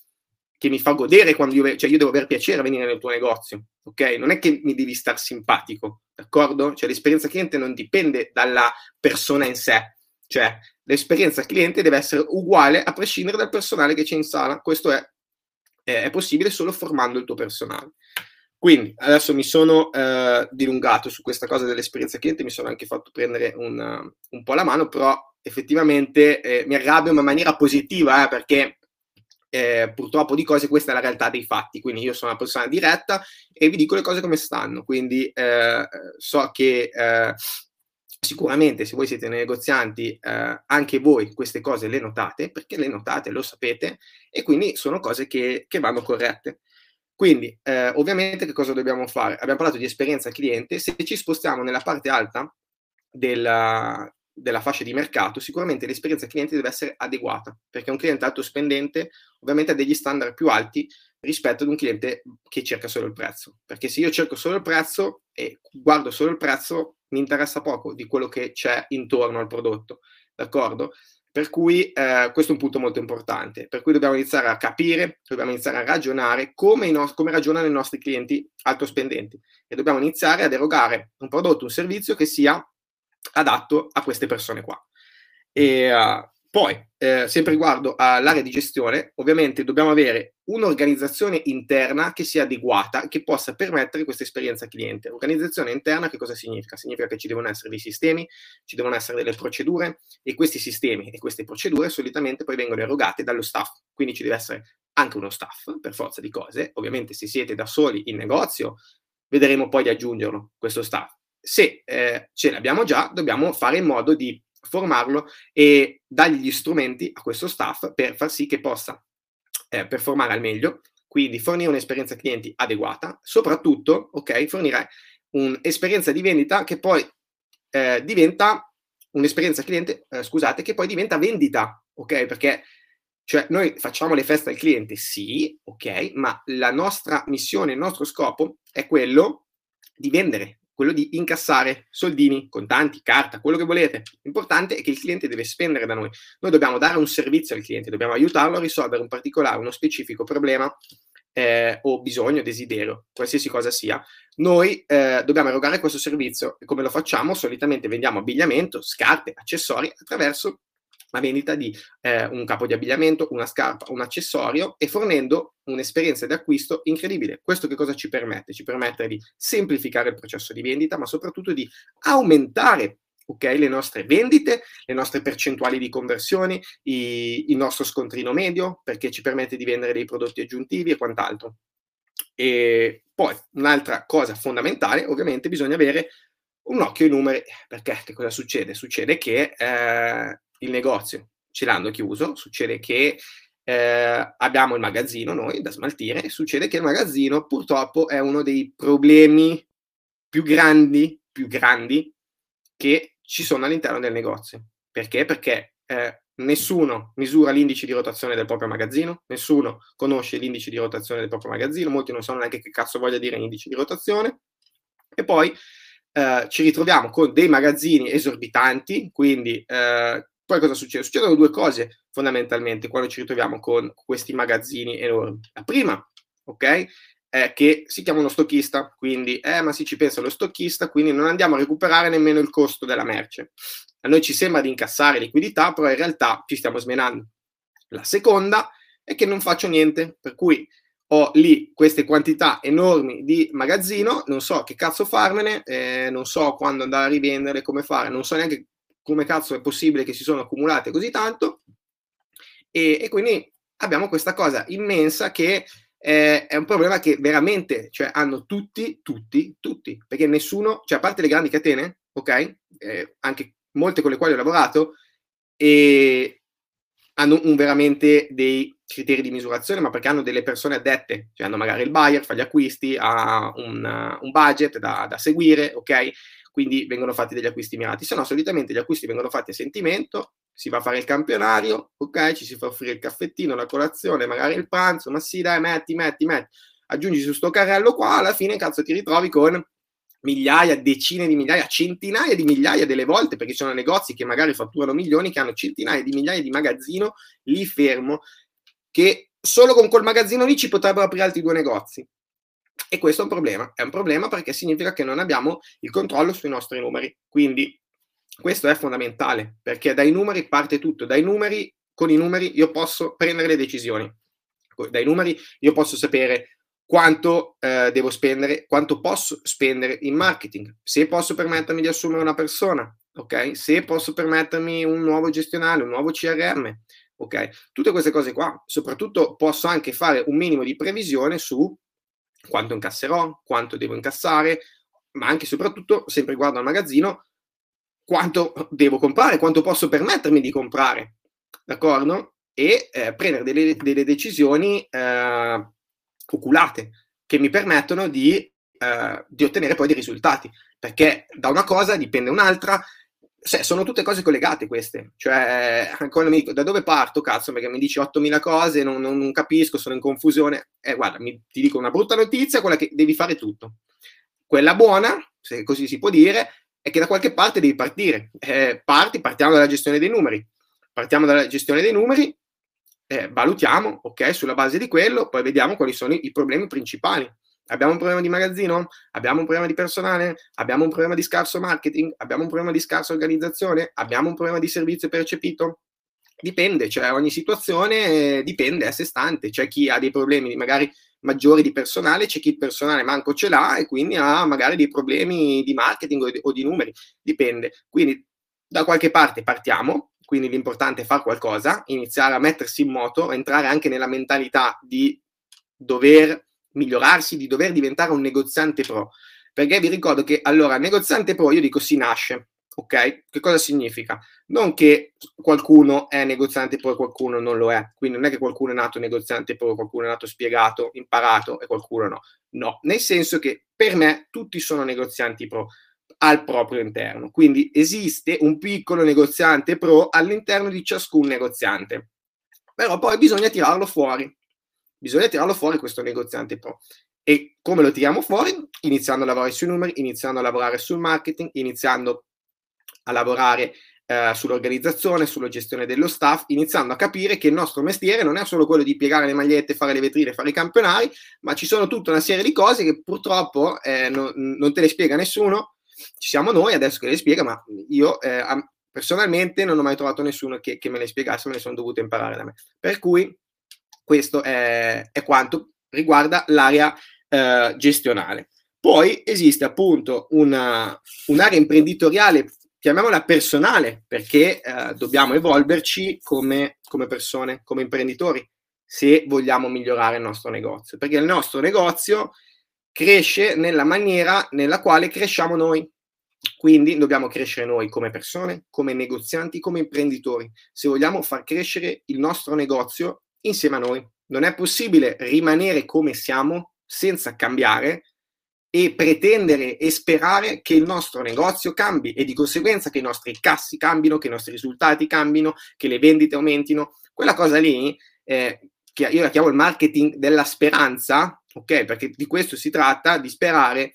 che mi fa godere quando io, cioè io devo aver piacere a venire nel tuo negozio, ok? Non è che mi devi star simpatico, d'accordo? Cioè l'esperienza cliente non dipende dalla persona in sé, cioè l'esperienza cliente deve essere uguale a prescindere dal personale che c'è in sala. Questo è è possibile solo formando il tuo personale. Quindi adesso mi sono eh, dilungato su questa cosa dell'esperienza cliente, mi sono anche fatto prendere un, un po' la mano, però effettivamente eh, mi arrabbio in maniera positiva eh, perché eh, purtroppo di cose questa è la realtà dei fatti, quindi io sono una persona diretta e vi dico le cose come stanno, quindi eh, so che eh, Sicuramente se voi siete negozianti, eh, anche voi queste cose le notate, perché le notate, lo sapete, e quindi sono cose che, che vanno corrette. Quindi, eh, ovviamente, che cosa dobbiamo fare? Abbiamo parlato di esperienza cliente, se ci spostiamo nella parte alta della, della fascia di mercato, sicuramente l'esperienza cliente deve essere adeguata, perché un cliente alto spendente ovviamente ha degli standard più alti rispetto ad un cliente che cerca solo il prezzo. Perché se io cerco solo il prezzo e guardo solo il prezzo, mi interessa poco di quello che c'è intorno al prodotto, d'accordo? Per cui eh, questo è un punto molto importante, per cui dobbiamo iniziare a capire, dobbiamo iniziare a ragionare come, no- come ragionano i nostri clienti alto spendenti e dobbiamo iniziare ad erogare un prodotto, un servizio che sia adatto a queste persone qua. E, uh, poi, eh, sempre riguardo all'area di gestione, ovviamente dobbiamo avere un'organizzazione interna che sia adeguata, che possa permettere questa esperienza cliente. Organizzazione interna che cosa significa? Significa che ci devono essere dei sistemi, ci devono essere delle procedure e questi sistemi e queste procedure solitamente poi vengono erogate dallo staff. Quindi ci deve essere anche uno staff, per forza di cose. Ovviamente se siete da soli in negozio, vedremo poi di aggiungerlo, questo staff. Se eh, ce l'abbiamo già, dobbiamo fare in modo di formarlo e dargli gli strumenti a questo staff per far sì che possa eh, performare al meglio, quindi fornire un'esperienza clienti adeguata, soprattutto, ok, fornire un'esperienza di vendita che poi eh, diventa un'esperienza cliente, eh, scusate, che poi diventa vendita, ok? Perché cioè noi facciamo le feste al cliente, sì, ok, ma la nostra missione, il nostro scopo è quello di vendere, quello di incassare soldini, contanti, carta, quello che volete. L'importante è che il cliente deve spendere da noi. Noi dobbiamo dare un servizio al cliente, dobbiamo aiutarlo a risolvere un particolare, uno specifico problema eh, o bisogno, desiderio, qualsiasi cosa sia. Noi eh, dobbiamo erogare questo servizio e come lo facciamo? Solitamente vendiamo abbigliamento, scarpe, accessori attraverso la vendita di eh, un capo di abbigliamento, una scarpa, un accessorio e fornendo un'esperienza di acquisto incredibile. Questo che cosa ci permette? Ci permette di semplificare il processo di vendita, ma soprattutto di aumentare okay, le nostre vendite, le nostre percentuali di conversioni, i, il nostro scontrino medio, perché ci permette di vendere dei prodotti aggiuntivi e quant'altro. E poi un'altra cosa fondamentale, ovviamente, bisogna avere un occhio ai numeri, perché che cosa succede? Succede che eh, il negozio ce l'hanno chiuso, succede che eh, abbiamo il magazzino noi da smaltire succede che il magazzino purtroppo è uno dei problemi più grandi, più grandi che ci sono all'interno del negozio. Perché? Perché eh, nessuno misura l'indice di rotazione del proprio magazzino, nessuno conosce l'indice di rotazione del proprio magazzino, molti non sanno neanche che cazzo voglia dire indice di rotazione. E poi eh, ci ritroviamo con dei magazzini esorbitanti, quindi eh, poi cosa succede? Succedono due cose fondamentalmente quando ci ritroviamo con questi magazzini enormi. La prima, ok, è che si chiama uno stocchista, quindi, eh, ma si ci pensa lo stocchista, quindi non andiamo a recuperare nemmeno il costo della merce. A noi ci sembra di incassare liquidità, però in realtà ci stiamo smenando. La seconda è che non faccio niente, per cui ho lì queste quantità enormi di magazzino, non so che cazzo farmene, eh, non so quando andare a rivendere, come fare, non so neanche come cazzo è possibile che si sono accumulate così tanto? E, e quindi abbiamo questa cosa immensa che eh, è un problema che veramente cioè, hanno tutti, tutti, tutti, perché nessuno, cioè a parte le grandi catene, ok? Eh, anche molte con le quali ho lavorato, e hanno un, veramente dei criteri di misurazione, ma perché hanno delle persone addette, cioè hanno magari il buyer, fa gli acquisti, ha un, un budget da, da, seguire, ok? Quindi vengono fatti degli acquisti mirati, se no solitamente gli acquisti vengono fatti a sentimento, si va a fare il campionario, ok? Ci si fa offrire il caffettino, la colazione, magari il pranzo, ma sì dai, metti, metti, metti, aggiungi su sto carrello qua, alla fine cazzo ti ritrovi con migliaia, decine di migliaia, centinaia di migliaia delle volte, perché ci sono negozi che magari fatturano milioni, che hanno centinaia di migliaia di magazzino lì fermo, che solo con quel magazzino lì ci potrebbero aprire altri due negozi. E questo è un problema, è un problema perché significa che non abbiamo il controllo sui nostri numeri. Quindi questo è fondamentale, perché dai numeri parte tutto, dai numeri, con i numeri io posso prendere le decisioni. Dai numeri io posso sapere quanto eh, devo spendere, quanto posso spendere in marketing, se posso permettermi di assumere una persona, ok? Se posso permettermi un nuovo gestionale, un nuovo CRM, ok? Tutte queste cose qua, soprattutto posso anche fare un minimo di previsione su quanto incasserò, quanto devo incassare, ma anche e soprattutto, sempre riguardo al magazzino, quanto devo comprare, quanto posso permettermi di comprare, d'accordo? E eh, prendere delle, delle decisioni eh, oculate che mi permettono di, eh, di, ottenere poi dei risultati, perché da una cosa dipende un'altra, cioè, sono tutte cose collegate queste, cioè quando mi dico da dove parto, cazzo, perché mi dici 8000 cose, non, non, non capisco, sono in confusione, eh, guarda, mi, ti dico una brutta notizia, quella che devi fare tutto. Quella buona, se così si può dire, è che da qualche parte devi partire. Eh, parti, partiamo dalla gestione dei numeri. Partiamo dalla gestione dei numeri eh, valutiamo, ok, sulla base di quello, poi vediamo quali sono i, i problemi principali. Abbiamo un problema di magazzino? Abbiamo un problema di personale? Abbiamo un problema di scarso marketing? Abbiamo un problema di scarsa organizzazione? Abbiamo un problema di servizio percepito? Dipende, cioè ogni situazione eh, dipende a sé stante. C'è chi ha dei problemi magari maggiori di personale, c'è chi il personale manco ce l'ha e quindi ha magari dei problemi di marketing o di, o di numeri, dipende. Quindi da qualche parte partiamo, quindi l'importante è fare qualcosa, iniziare a mettersi in moto, entrare anche nella mentalità di dover migliorarsi, di dover diventare un negoziante pro. Perché vi ricordo che allora, negoziante pro, io dico si nasce, ok? Che cosa significa? Non che qualcuno è negoziante pro e qualcuno non lo è, quindi non è che qualcuno è nato negoziante pro, qualcuno è nato spiegato, imparato e qualcuno no. No, nel senso che per me tutti sono negozianti pro al proprio interno. Quindi esiste un piccolo negoziante pro all'interno di ciascun negoziante. Però poi bisogna tirarlo fuori. Bisogna tirarlo fuori questo negoziante pro. E come lo tiriamo fuori? Iniziando a lavorare sui numeri, iniziando a lavorare sul marketing, iniziando a lavorare eh, sull'organizzazione, sulla gestione dello staff, iniziando a capire che il nostro mestiere non è solo quello di piegare le magliette, fare le vetrine, fare i campionari, ma ci sono tutta una serie di cose che purtroppo eh, no, non te le spiega nessuno ci siamo noi adesso che le spiega, ma io eh, personalmente non ho mai trovato nessuno che, che, me le spiegasse, me le sono dovute imparare da me. Per cui questo è, è quanto riguarda l'area eh, gestionale. Poi esiste appunto una, un'area imprenditoriale, chiamiamola personale, perché eh, dobbiamo evolverci come, come persone, come imprenditori, se vogliamo migliorare il nostro negozio. Perché il nostro negozio cresce nella maniera nella quale cresciamo noi. Quindi dobbiamo crescere noi come persone, come negozianti, come imprenditori, se vogliamo far crescere il nostro negozio insieme a noi. Non è possibile rimanere come siamo senza cambiare e pretendere e sperare che il nostro negozio cambi e di conseguenza che i nostri cassi cambino, che i nostri risultati cambino, che le vendite aumentino. Quella cosa lì, eh, che io la chiamo il marketing della speranza, ok? Perché di questo si tratta, di sperare.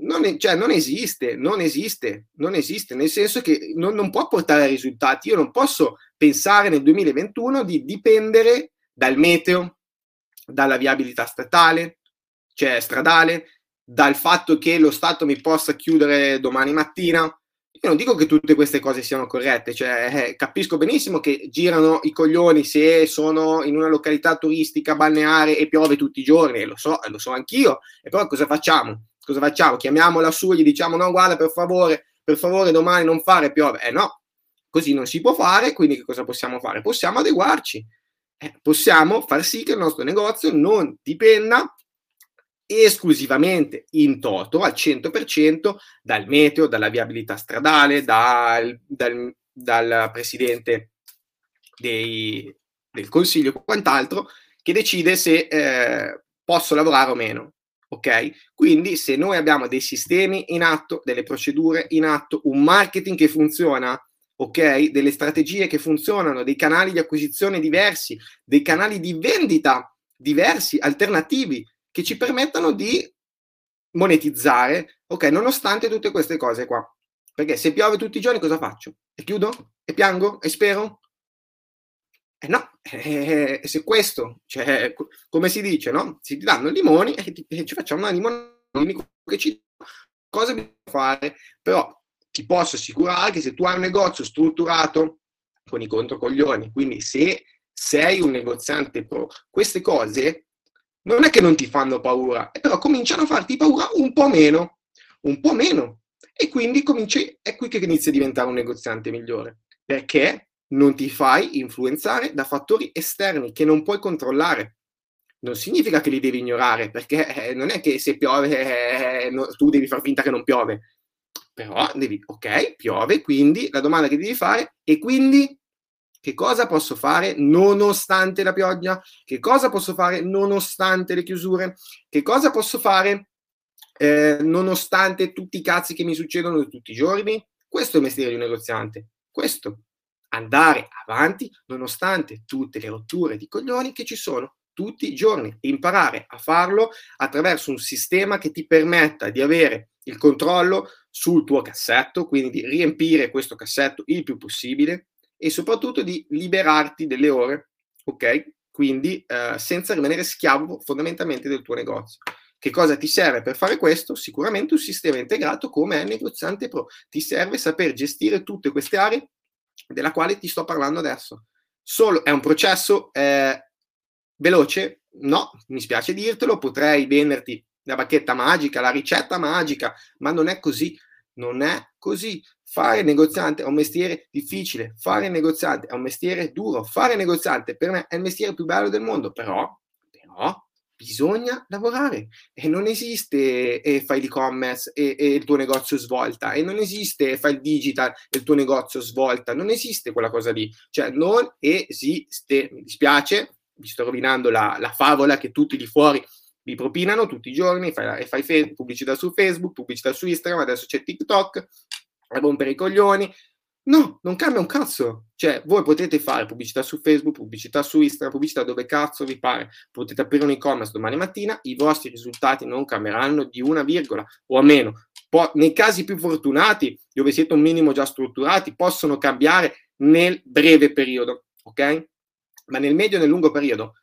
Non, cioè, non esiste, non esiste, non esiste, nel senso che non, non può portare a risultati. Io non posso pensare nel 2021 di dipendere dal meteo, dalla viabilità statale, cioè stradale, dal fatto che lo Stato mi possa chiudere domani mattina, io non dico che tutte queste cose siano corrette, cioè eh, capisco benissimo che girano i coglioni se sono in una località turistica balneare e piove tutti i giorni, lo so, lo so anch'io, e però cosa facciamo? Cosa facciamo? Chiamiamola su e gli diciamo no, guarda, per favore, per favore domani non fare piove. Eh no, così non si può fare, quindi che cosa possiamo fare? Possiamo adeguarci, eh, possiamo far sì che il nostro negozio non dipenda esclusivamente in toto al 100% dal meteo, dalla viabilità stradale, dal, dal, dal presidente dei, del consiglio e quant'altro che decide se eh, posso lavorare o meno. Ok? Quindi se noi abbiamo dei sistemi in atto, delle procedure in atto, un marketing che funziona, ok? Delle strategie che funzionano, dei canali di acquisizione diversi, dei canali di vendita diversi, alternativi, che ci permettano di monetizzare, ok? Nonostante tutte queste cose qua. Perché se piove tutti i giorni cosa faccio? E chiudo? E piango? E spero? Eh no, eh, se questo, cioè, come si dice, no? Si ti danno i limoni e, ti, e ci facciamo una limonata, che ci cosa bisogna fare? Però ti posso assicurare che se tu hai un negozio strutturato con i controcoglioni, quindi se sei un negoziante pro, queste cose non è che non ti fanno paura, però cominciano a farti paura un po' meno, un po' meno. E quindi cominci, è qui che inizi a diventare un negoziante migliore. Perché? Non ti fai influenzare da fattori esterni che non puoi controllare. Non significa che li devi ignorare, perché eh, non è che se piove eh, no, tu devi far finta che non piove. Però devi, ok, piove, quindi la domanda che devi fare è quindi che cosa posso fare nonostante la pioggia? Che cosa posso fare nonostante le chiusure? Che cosa posso fare eh, nonostante tutti i cazzi che mi succedono tutti i giorni? Questo è il mestiere di un negoziante. Questo andare avanti nonostante tutte le rotture di coglioni che ci sono tutti i giorni imparare a farlo attraverso un sistema che ti permetta di avere il controllo sul tuo cassetto, quindi di riempire questo cassetto il più possibile e soprattutto di liberarti delle ore, ok? Quindi eh, senza rimanere schiavo fondamentalmente del tuo negozio. Che cosa ti serve per fare questo? Sicuramente un sistema integrato come è negoziante pro. Ti serve saper gestire tutte queste aree della quale ti sto parlando adesso. Solo, è un processo eh, veloce? No, mi spiace dirtelo, potrei venderti la bacchetta magica, la ricetta magica, ma non è così. Non è così. Fare negoziante è un mestiere difficile, fare negoziante è un mestiere duro, fare negoziante per me è il mestiere più bello del mondo, però, però bisogna lavorare e non esiste e fai l'e-commerce e, e, il tuo negozio svolta e non esiste e fai il digital e il tuo negozio svolta, non esiste quella cosa lì, cioè non esiste, mi dispiace, vi sto rovinando la, la favola che tutti di fuori vi propinano tutti i giorni, fai, fai fe- pubblicità su Facebook, pubblicità su Instagram, adesso c'è TikTok, a rompere i coglioni, No, non cambia un cazzo. Cioè, voi potete fare pubblicità su Facebook, pubblicità su Instagram, pubblicità dove cazzo vi pare. Potete aprire un e-commerce domani mattina, i vostri risultati non cambieranno di una virgola o a meno. Po- nei casi più fortunati, dove siete un minimo già strutturati, possono cambiare nel breve periodo, ok? Ma nel medio e nel lungo periodo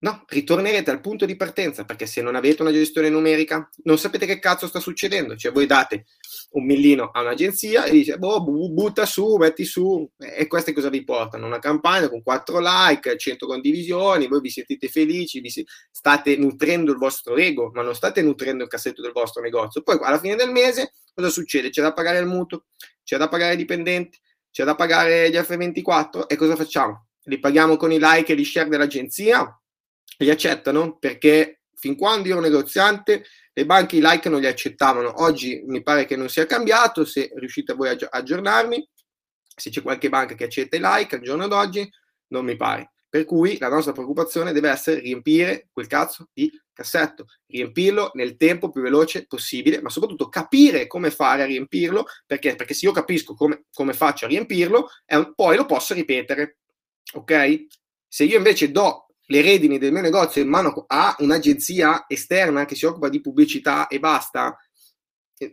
No, ritornerete al punto di partenza perché se non avete una gestione numerica non sapete che cazzo sta succedendo. Cioè voi date un millino a un'agenzia e dice boh, butta su, metti su e queste cosa vi portano? Una campagna con 4 like, 100 condivisioni, voi vi sentite felici, vi si... state nutrendo il vostro ego, ma non state nutrendo il cassetto del vostro negozio. Poi alla fine del mese cosa succede? C'è da pagare il mutuo, c'è da pagare i dipendenti, c'è da pagare gli F24 e cosa facciamo? Li paghiamo con i like e gli share dell'agenzia? Li accettano perché fin quando ero negoziante le banche i like non li accettavano. Oggi mi pare che non sia cambiato, se riuscite voi a aggiornarmi, se c'è qualche banca che accetta i like al giorno d'oggi, non mi pare. Per cui la nostra preoccupazione deve essere riempire quel cazzo di cassetto, riempirlo nel tempo più veloce possibile, ma soprattutto capire come fare a riempirlo, perché, perché se io capisco come, come faccio a riempirlo, un, poi lo posso ripetere. Ok? Se io invece do le redini del mio negozio in mano a un'agenzia esterna che si occupa di pubblicità e basta,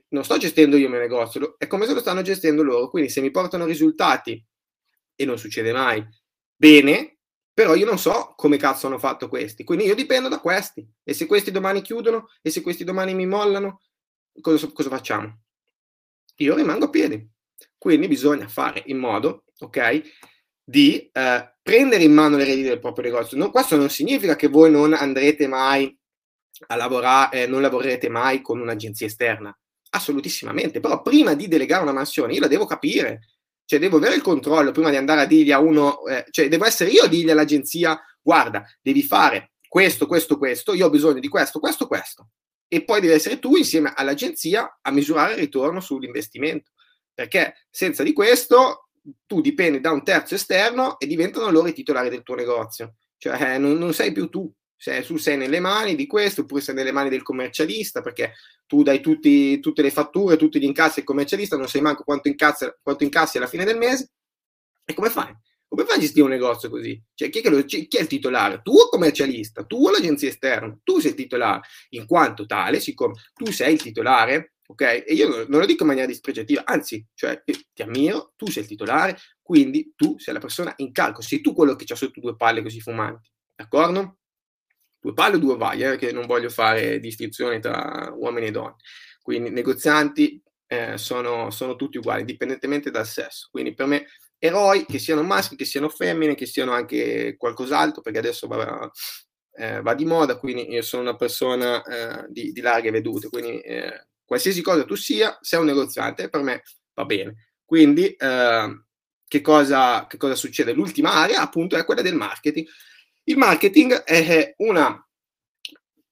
non sto gestendo io il mio negozio, è come se lo stanno gestendo loro. Quindi se mi portano risultati, e non succede mai, bene, però io non so come cazzo hanno fatto questi. Quindi io dipendo da questi. E se questi domani chiudono, e se questi domani mi mollano, cosa, cosa facciamo? Io rimango a piedi. Quindi bisogna fare in modo, ok, di eh, prendere in mano le redini del proprio negozio. No, questo non significa che voi non andrete mai a lavorare, eh, non lavorerete mai con un'agenzia esterna. Assolutissimamente, però prima di delegare una mansione io la devo capire, cioè devo avere il controllo prima di andare a dirgli a uno, eh, cioè devo essere io a dirgli all'agenzia, guarda, devi fare questo, questo, questo, io ho bisogno di questo, questo, questo. e poi devi essere tu insieme all'agenzia a misurare il ritorno sull'investimento, perché senza di questo tu dipendi da un terzo esterno e diventano loro i titolari del tuo negozio, cioè non, non sei più tu, sei, tu sei nelle mani di questo oppure sei nelle mani del commercialista perché tu dai tutti, tutte le fatture, tutti gli incassi al commercialista, non sai manco quanto incassi, quanto incassi alla fine del mese e come fai? Come fai a gestire un negozio così? Cioè, chi è, lo, chi è, il titolare? Tu o commercialista? Tu o l'agenzia esterna? Tu sei il titolare, in quanto tale, siccome tu sei il titolare, ok? E io non lo dico in maniera dispregiativa, anzi, cioè, ti ammiro, tu sei il titolare, quindi tu sei la persona in calco, sei tu quello che ha sotto due palle così fumanti, d'accordo? Due palle o due vai, eh, che non voglio fare distinzione tra uomini e donne. Quindi negozianti eh, sono, sono tutti uguali, indipendentemente dal sesso. Quindi per me eroi, che siano maschi, che siano femmine, che siano anche qualcos'altro, perché adesso va, eh, va di moda, quindi io sono una persona eh, di, di, larghe vedute, quindi eh, qualsiasi cosa tu sia, sei un negoziante, per me va bene. Quindi eh, che cosa, che cosa succede? L'ultima area appunto è quella del marketing. Il marketing è una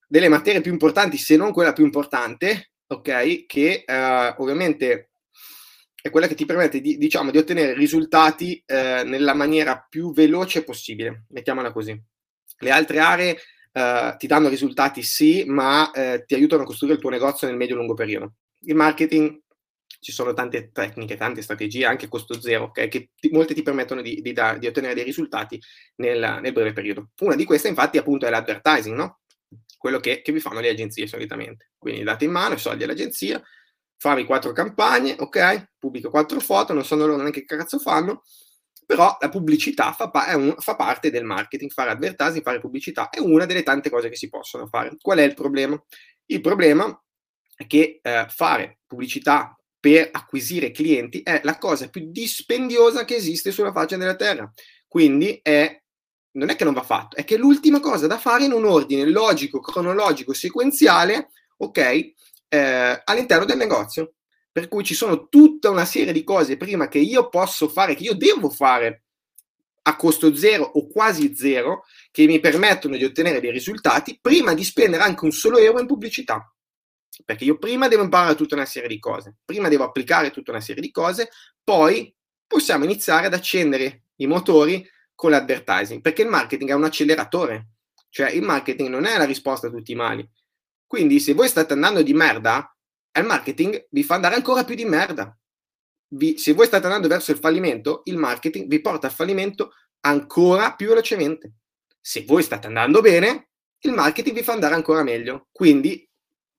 delle materie più importanti, se non quella più importante, ok? Che eh, ovviamente è quella che ti permette di, diciamo, di ottenere risultati eh, nella maniera più veloce possibile, mettiamola così. Le altre aree eh, ti danno risultati sì, ma eh, ti aiutano a costruire il tuo negozio nel medio-lungo periodo. Il marketing ci sono tante tecniche, tante strategie, anche costo zero, okay, che ti, molte ti permettono di, di, da, di, ottenere dei risultati nel, nel, breve periodo. Una di queste, infatti, appunto, è l'advertising, no? quello che, che vi fanno le agenzie solitamente. Quindi date in mano i soldi all'agenzia, farmi quattro campagne, ok? Pubblico quattro foto, non sanno loro neanche che cazzo fanno, però la pubblicità fa, pa- un, fa, parte del marketing, fare advertising, fare pubblicità è una delle tante cose che si possono fare. Qual è il problema? Il problema è che eh, fare pubblicità per acquisire clienti è la cosa più dispendiosa che esiste sulla faccia della terra. Quindi è, non è che non va fatto, è che è l'ultima cosa da fare in un ordine logico, cronologico, sequenziale, ok? eh, all'interno del negozio. Per cui ci sono tutta una serie di cose prima che io posso fare, che io devo fare a costo zero o quasi zero, che mi permettono di ottenere dei risultati prima di spendere anche un solo euro in pubblicità. Perché io prima devo imparare tutta una serie di cose, prima devo applicare tutta una serie di cose, poi possiamo iniziare ad accendere i motori con l'advertising, perché il marketing è un acceleratore, cioè il marketing non è la risposta a tutti i mali, quindi se voi state andando di merda, il marketing vi fa andare ancora più di merda. Vi, se voi state andando verso il fallimento, il marketing vi porta al fallimento ancora più velocemente. Se voi state andando bene, il marketing vi fa andare ancora meglio. Quindi,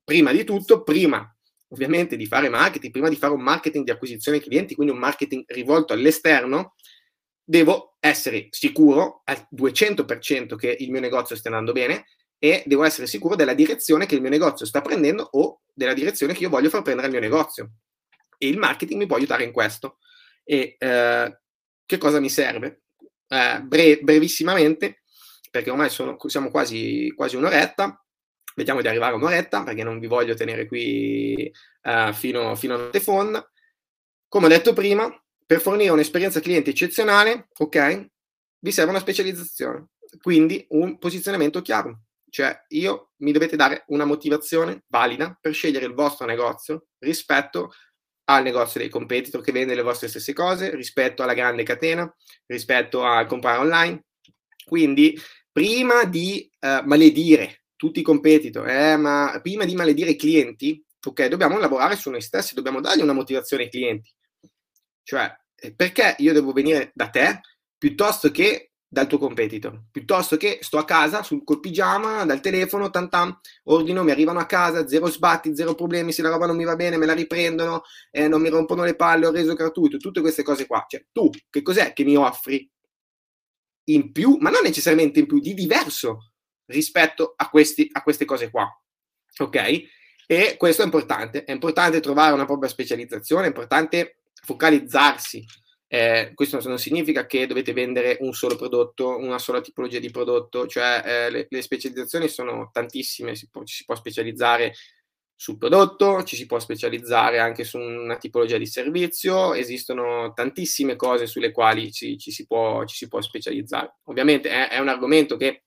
prima di tutto, prima ovviamente di fare marketing, prima di fare un marketing di acquisizione clienti, quindi un marketing rivolto all'esterno, devo essere sicuro al 200% che il mio negozio stia andando bene e devo essere sicuro della direzione che il mio negozio sta prendendo o della direzione che io voglio far prendere al mio negozio. E il marketing mi può aiutare in questo. E eh, che cosa mi serve? Eh, bre- brevissimamente, perché ormai sono, siamo quasi, quasi un'oretta, vediamo di arrivare a un'oretta perché non vi voglio tenere qui uh, fino, fino a notte fonda. Come ho detto prima, per fornire un'esperienza cliente eccezionale, ok, vi serve una specializzazione, quindi un posizionamento chiaro. Cioè, io mi dovete dare una motivazione valida per scegliere il vostro negozio rispetto al negozio dei competitor che vende le vostre stesse cose, rispetto alla grande catena, rispetto a comprare online. Quindi, prima di uh, maledire tutti i competitor, eh, ma prima di maledire i clienti, ok, dobbiamo lavorare su noi stessi, dobbiamo dargli una motivazione ai clienti. Cioè, eh, perché io devo venire da te piuttosto che dal tuo competitor, piuttosto che sto a casa sul, col pigiama, dal telefono, tantam, ordino, mi arrivano a casa, zero sbatti, zero problemi, se la roba non mi va bene me la riprendono, eh, non mi rompono le palle, ho reso gratuito, tutte queste cose qua. Cioè, tu che cos'è che mi offri in più, ma non necessariamente in più, di diverso rispetto a, questi, a queste cose qua? Ok? E questo è importante, è importante trovare una propria specializzazione, è importante focalizzarsi eh, questo non significa che dovete vendere un solo prodotto, una sola tipologia di prodotto, cioè eh, le, le, specializzazioni sono tantissime, si può, ci si può specializzare sul prodotto, ci si può specializzare anche su una tipologia di servizio, esistono tantissime cose sulle quali ci, ci, si, può, ci si, può, specializzare. Ovviamente è, è un argomento che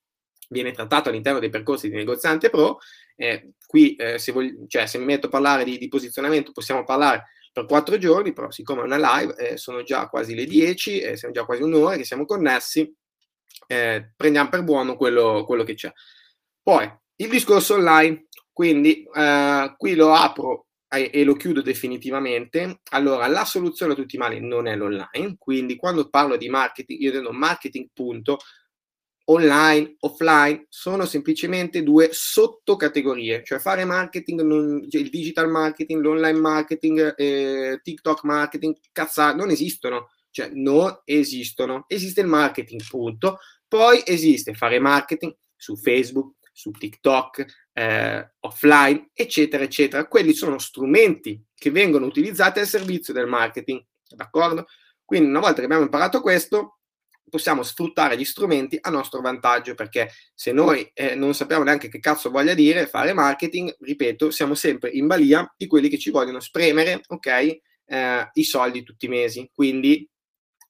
viene trattato all'interno dei percorsi di negoziante pro. Eh, qui, eh, se, voglio, cioè, se mi metto a parlare di, di, posizionamento, possiamo parlare per quattro giorni, però siccome è una live, eh, sono già quasi le 10, eh, siamo già quasi un'ora che siamo connessi, eh, prendiamo per buono quello, quello, che c'è. Poi, il discorso online, quindi eh, qui lo apro e lo chiudo definitivamente. Allora, la soluzione a tutti i mali non è l'online, quindi quando parlo di marketing, io intendo marketing punto, online, offline, sono semplicemente due sottocategorie, cioè fare marketing, non, cioè il digital marketing, l'online marketing, eh, TikTok marketing, cazzate, non esistono, cioè non esistono. Esiste il marketing, punto. Poi esiste fare marketing su Facebook, su TikTok, eh, offline, eccetera, eccetera. Quelli sono strumenti che vengono utilizzati al servizio del marketing, d'accordo? Quindi una volta che abbiamo imparato questo, possiamo sfruttare gli strumenti a nostro vantaggio, perché se noi eh, non sappiamo neanche che cazzo voglia dire fare marketing, ripeto, siamo sempre in balia di quelli che ci vogliono spremere, ok, eh, i soldi tutti i mesi, quindi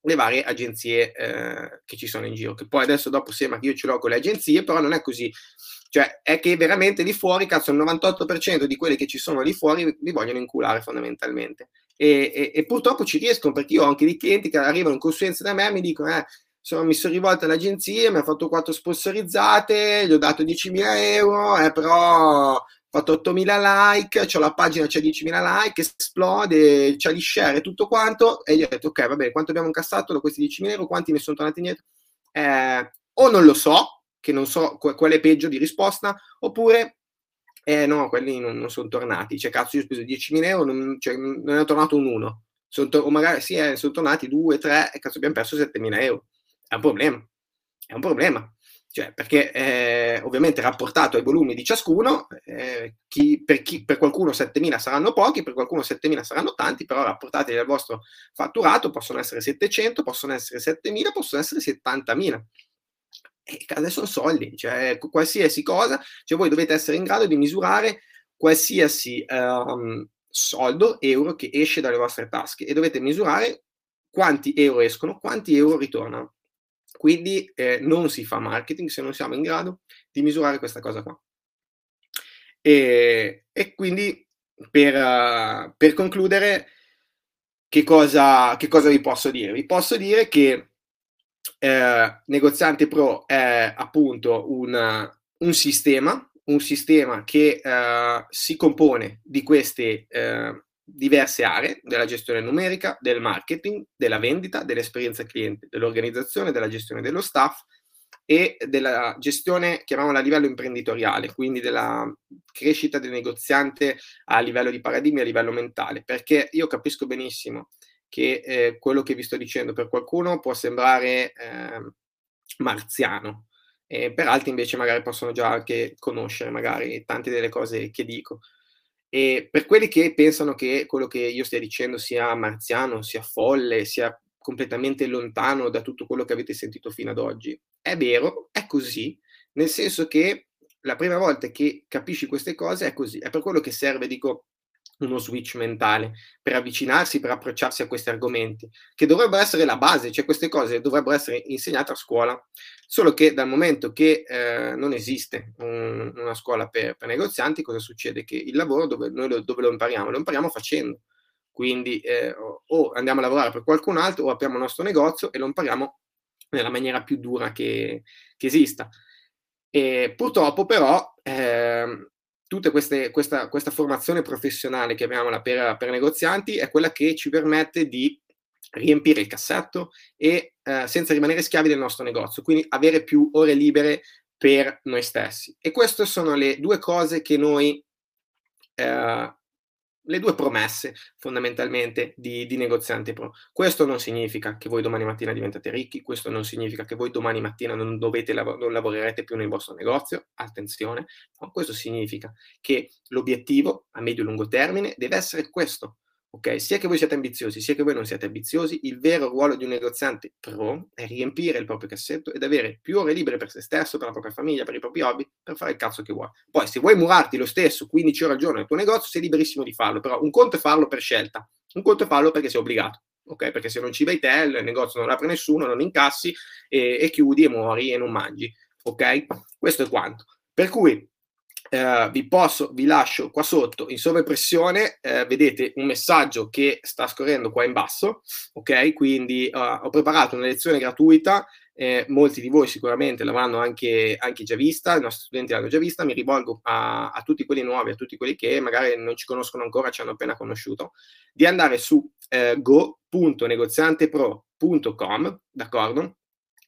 le varie agenzie eh, che ci sono in giro, che poi adesso dopo sembra che io ce l'ho con le agenzie, però non è così. Cioè, è che veramente lì fuori, cazzo, il 98% di quelli che ci sono lì fuori li vogliono inculare fondamentalmente. E, e, e, purtroppo ci riescono perché io ho anche dei clienti che arrivano in consulenza da me e mi dicono, eh, insomma, mi sono rivolto all'agenzia, mi ha fatto quattro sponsorizzate, gli ho dato 10.000 euro, eh, però ho fatto 8.000 like, c'ho la pagina, c'è 10.000 like, esplode, c'è gli share e tutto quanto, e gli ho detto, ok, va bene, quanto abbiamo incassato? Da questi 10.000 euro, quanti ne sono tornati indietro? Eh, o non lo so, che non so qual è peggio di risposta, oppure eh no, quelli non, non sono tornati, cioè cazzo io ho speso 10.000 euro, non, cioè, non è tornato un 1, sono to- o magari sì, eh, sono tornati 2, 3 e cazzo abbiamo perso 7.000 euro è un problema. È un problema. Cioè, perché eh, ovviamente rapportato ai volumi di ciascuno, eh, chi, per, chi, per, qualcuno 7.000 saranno pochi, per qualcuno 7.000 saranno tanti, però rapportati al vostro fatturato possono essere 700, possono essere 7.000, possono essere 70.000. E adesso sono soldi, cioè qualsiasi cosa, cioè voi dovete essere in grado di misurare qualsiasi um, soldo, euro che esce dalle vostre tasche e dovete misurare quanti euro escono, quanti euro ritornano. Quindi eh, non si fa marketing se non siamo in grado di misurare questa cosa qua. E, e quindi per, per, concludere, che cosa, che cosa vi posso dire? Vi posso dire che eh, Negoziante Pro è appunto un, un sistema, un sistema che uh, si compone di queste uh, diverse aree della gestione numerica, del marketing, della vendita, dell'esperienza cliente, dell'organizzazione, della gestione dello staff e della gestione, chiamiamola a livello imprenditoriale, quindi della crescita del negoziante a livello di paradigmi, a livello mentale, perché io capisco benissimo che eh, quello che vi sto dicendo per qualcuno può sembrare eh, marziano, per altri invece magari possono già anche conoscere magari tante delle cose che dico. E per quelli che pensano che quello che io stia dicendo sia marziano, sia folle, sia completamente lontano da tutto quello che avete sentito fino ad oggi, è vero, è così, nel senso che la prima volta che capisci queste cose è così, è per quello che serve, dico, uno switch mentale per avvicinarsi, per approcciarsi a questi argomenti, che dovrebbero essere la base, cioè queste cose dovrebbero essere insegnate a scuola, solo che dal momento che eh, non esiste un, una scuola per, per, negozianti, cosa succede? Che il lavoro dove noi lo, dove lo impariamo? Lo impariamo facendo. Quindi eh, o andiamo a lavorare per qualcun altro o apriamo il nostro negozio e lo impariamo nella maniera più dura che, che esista. E purtroppo però eh, tutta questa, questa, formazione professionale, chiamiamola per, per negozianti, è quella che ci permette di riempire il cassetto e eh, senza rimanere schiavi del nostro negozio, quindi avere più ore libere per noi stessi. E queste sono le due cose che noi eh, le due promesse fondamentalmente di, di negoziante pro. Questo non significa che voi domani mattina diventate ricchi, questo non significa che voi domani mattina non, dovete, non lavorerete più nel vostro negozio, attenzione, no, questo significa che l'obiettivo a medio e lungo termine deve essere questo, Ok, sia che voi siate ambiziosi, sia che voi non siate ambiziosi, il vero ruolo di un negoziante pro è riempire il proprio cassetto ed avere più ore libere per se stesso, per la propria famiglia, per i propri hobby, per fare il cazzo che vuoi. Poi, se vuoi murarti lo stesso 15 ore al giorno nel tuo negozio, sei liberissimo di farlo, però un conto è farlo per scelta, un conto è farlo perché sei obbligato. Ok, perché se non ci vai te, il negozio non apre nessuno, non incassi e, e chiudi e muori e non mangi. ok? Questo è quanto. Per cui eh, vi posso, vi lascio qua sotto in sovraimpressione, eh, vedete un messaggio che sta scorrendo qua in basso, ok? Quindi uh, ho preparato una lezione gratuita, eh, molti di voi sicuramente l'avranno anche, anche, già vista, i nostri studenti l'hanno già vista, mi rivolgo a, a, tutti quelli nuovi, a tutti quelli che magari non ci conoscono ancora, ci hanno appena conosciuto, di andare su eh, go.negoziantepro.com, d'accordo?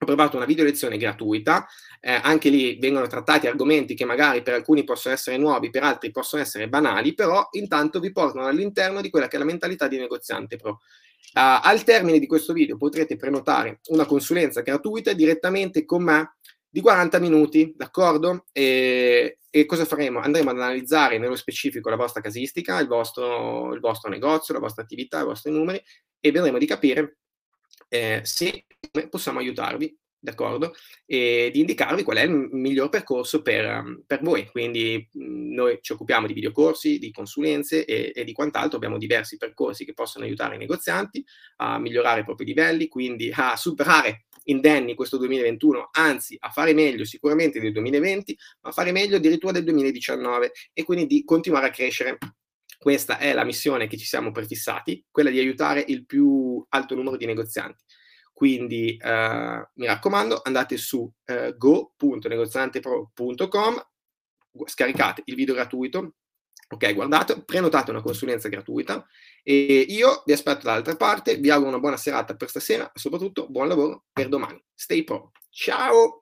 Ho provato una video lezione gratuita, eh, anche lì vengono trattati argomenti che magari per alcuni possono essere nuovi, per altri possono essere banali, però intanto vi portano all'interno di quella che è la mentalità di negoziante pro. Uh, al termine di questo video potrete prenotare una consulenza gratuita direttamente con me di 40 minuti, d'accordo? E, e, cosa faremo? Andremo ad analizzare nello specifico la vostra casistica, il vostro, il vostro negozio, la vostra attività, i vostri numeri e vedremo di capire eh, se possiamo aiutarvi, d'accordo? E di indicarvi qual è il miglior percorso per, per voi. Quindi mh, noi ci occupiamo di videocorsi, di consulenze e, e, di quant'altro. Abbiamo diversi percorsi che possono aiutare i negozianti a migliorare i propri livelli, quindi a superare indenni questo 2021, anzi a fare meglio sicuramente del 2020, ma a fare meglio addirittura del 2019 e quindi di continuare a crescere questa è la missione che ci siamo prefissati, quella di aiutare il più alto numero di negozianti. Quindi eh, mi raccomando, andate su eh, go.negoziantepro.com, scaricate il video gratuito, ok, guardate, prenotate una consulenza gratuita e io vi aspetto dall'altra parte, vi auguro una buona serata per stasera e soprattutto buon lavoro per domani. Stay pro. Ciao!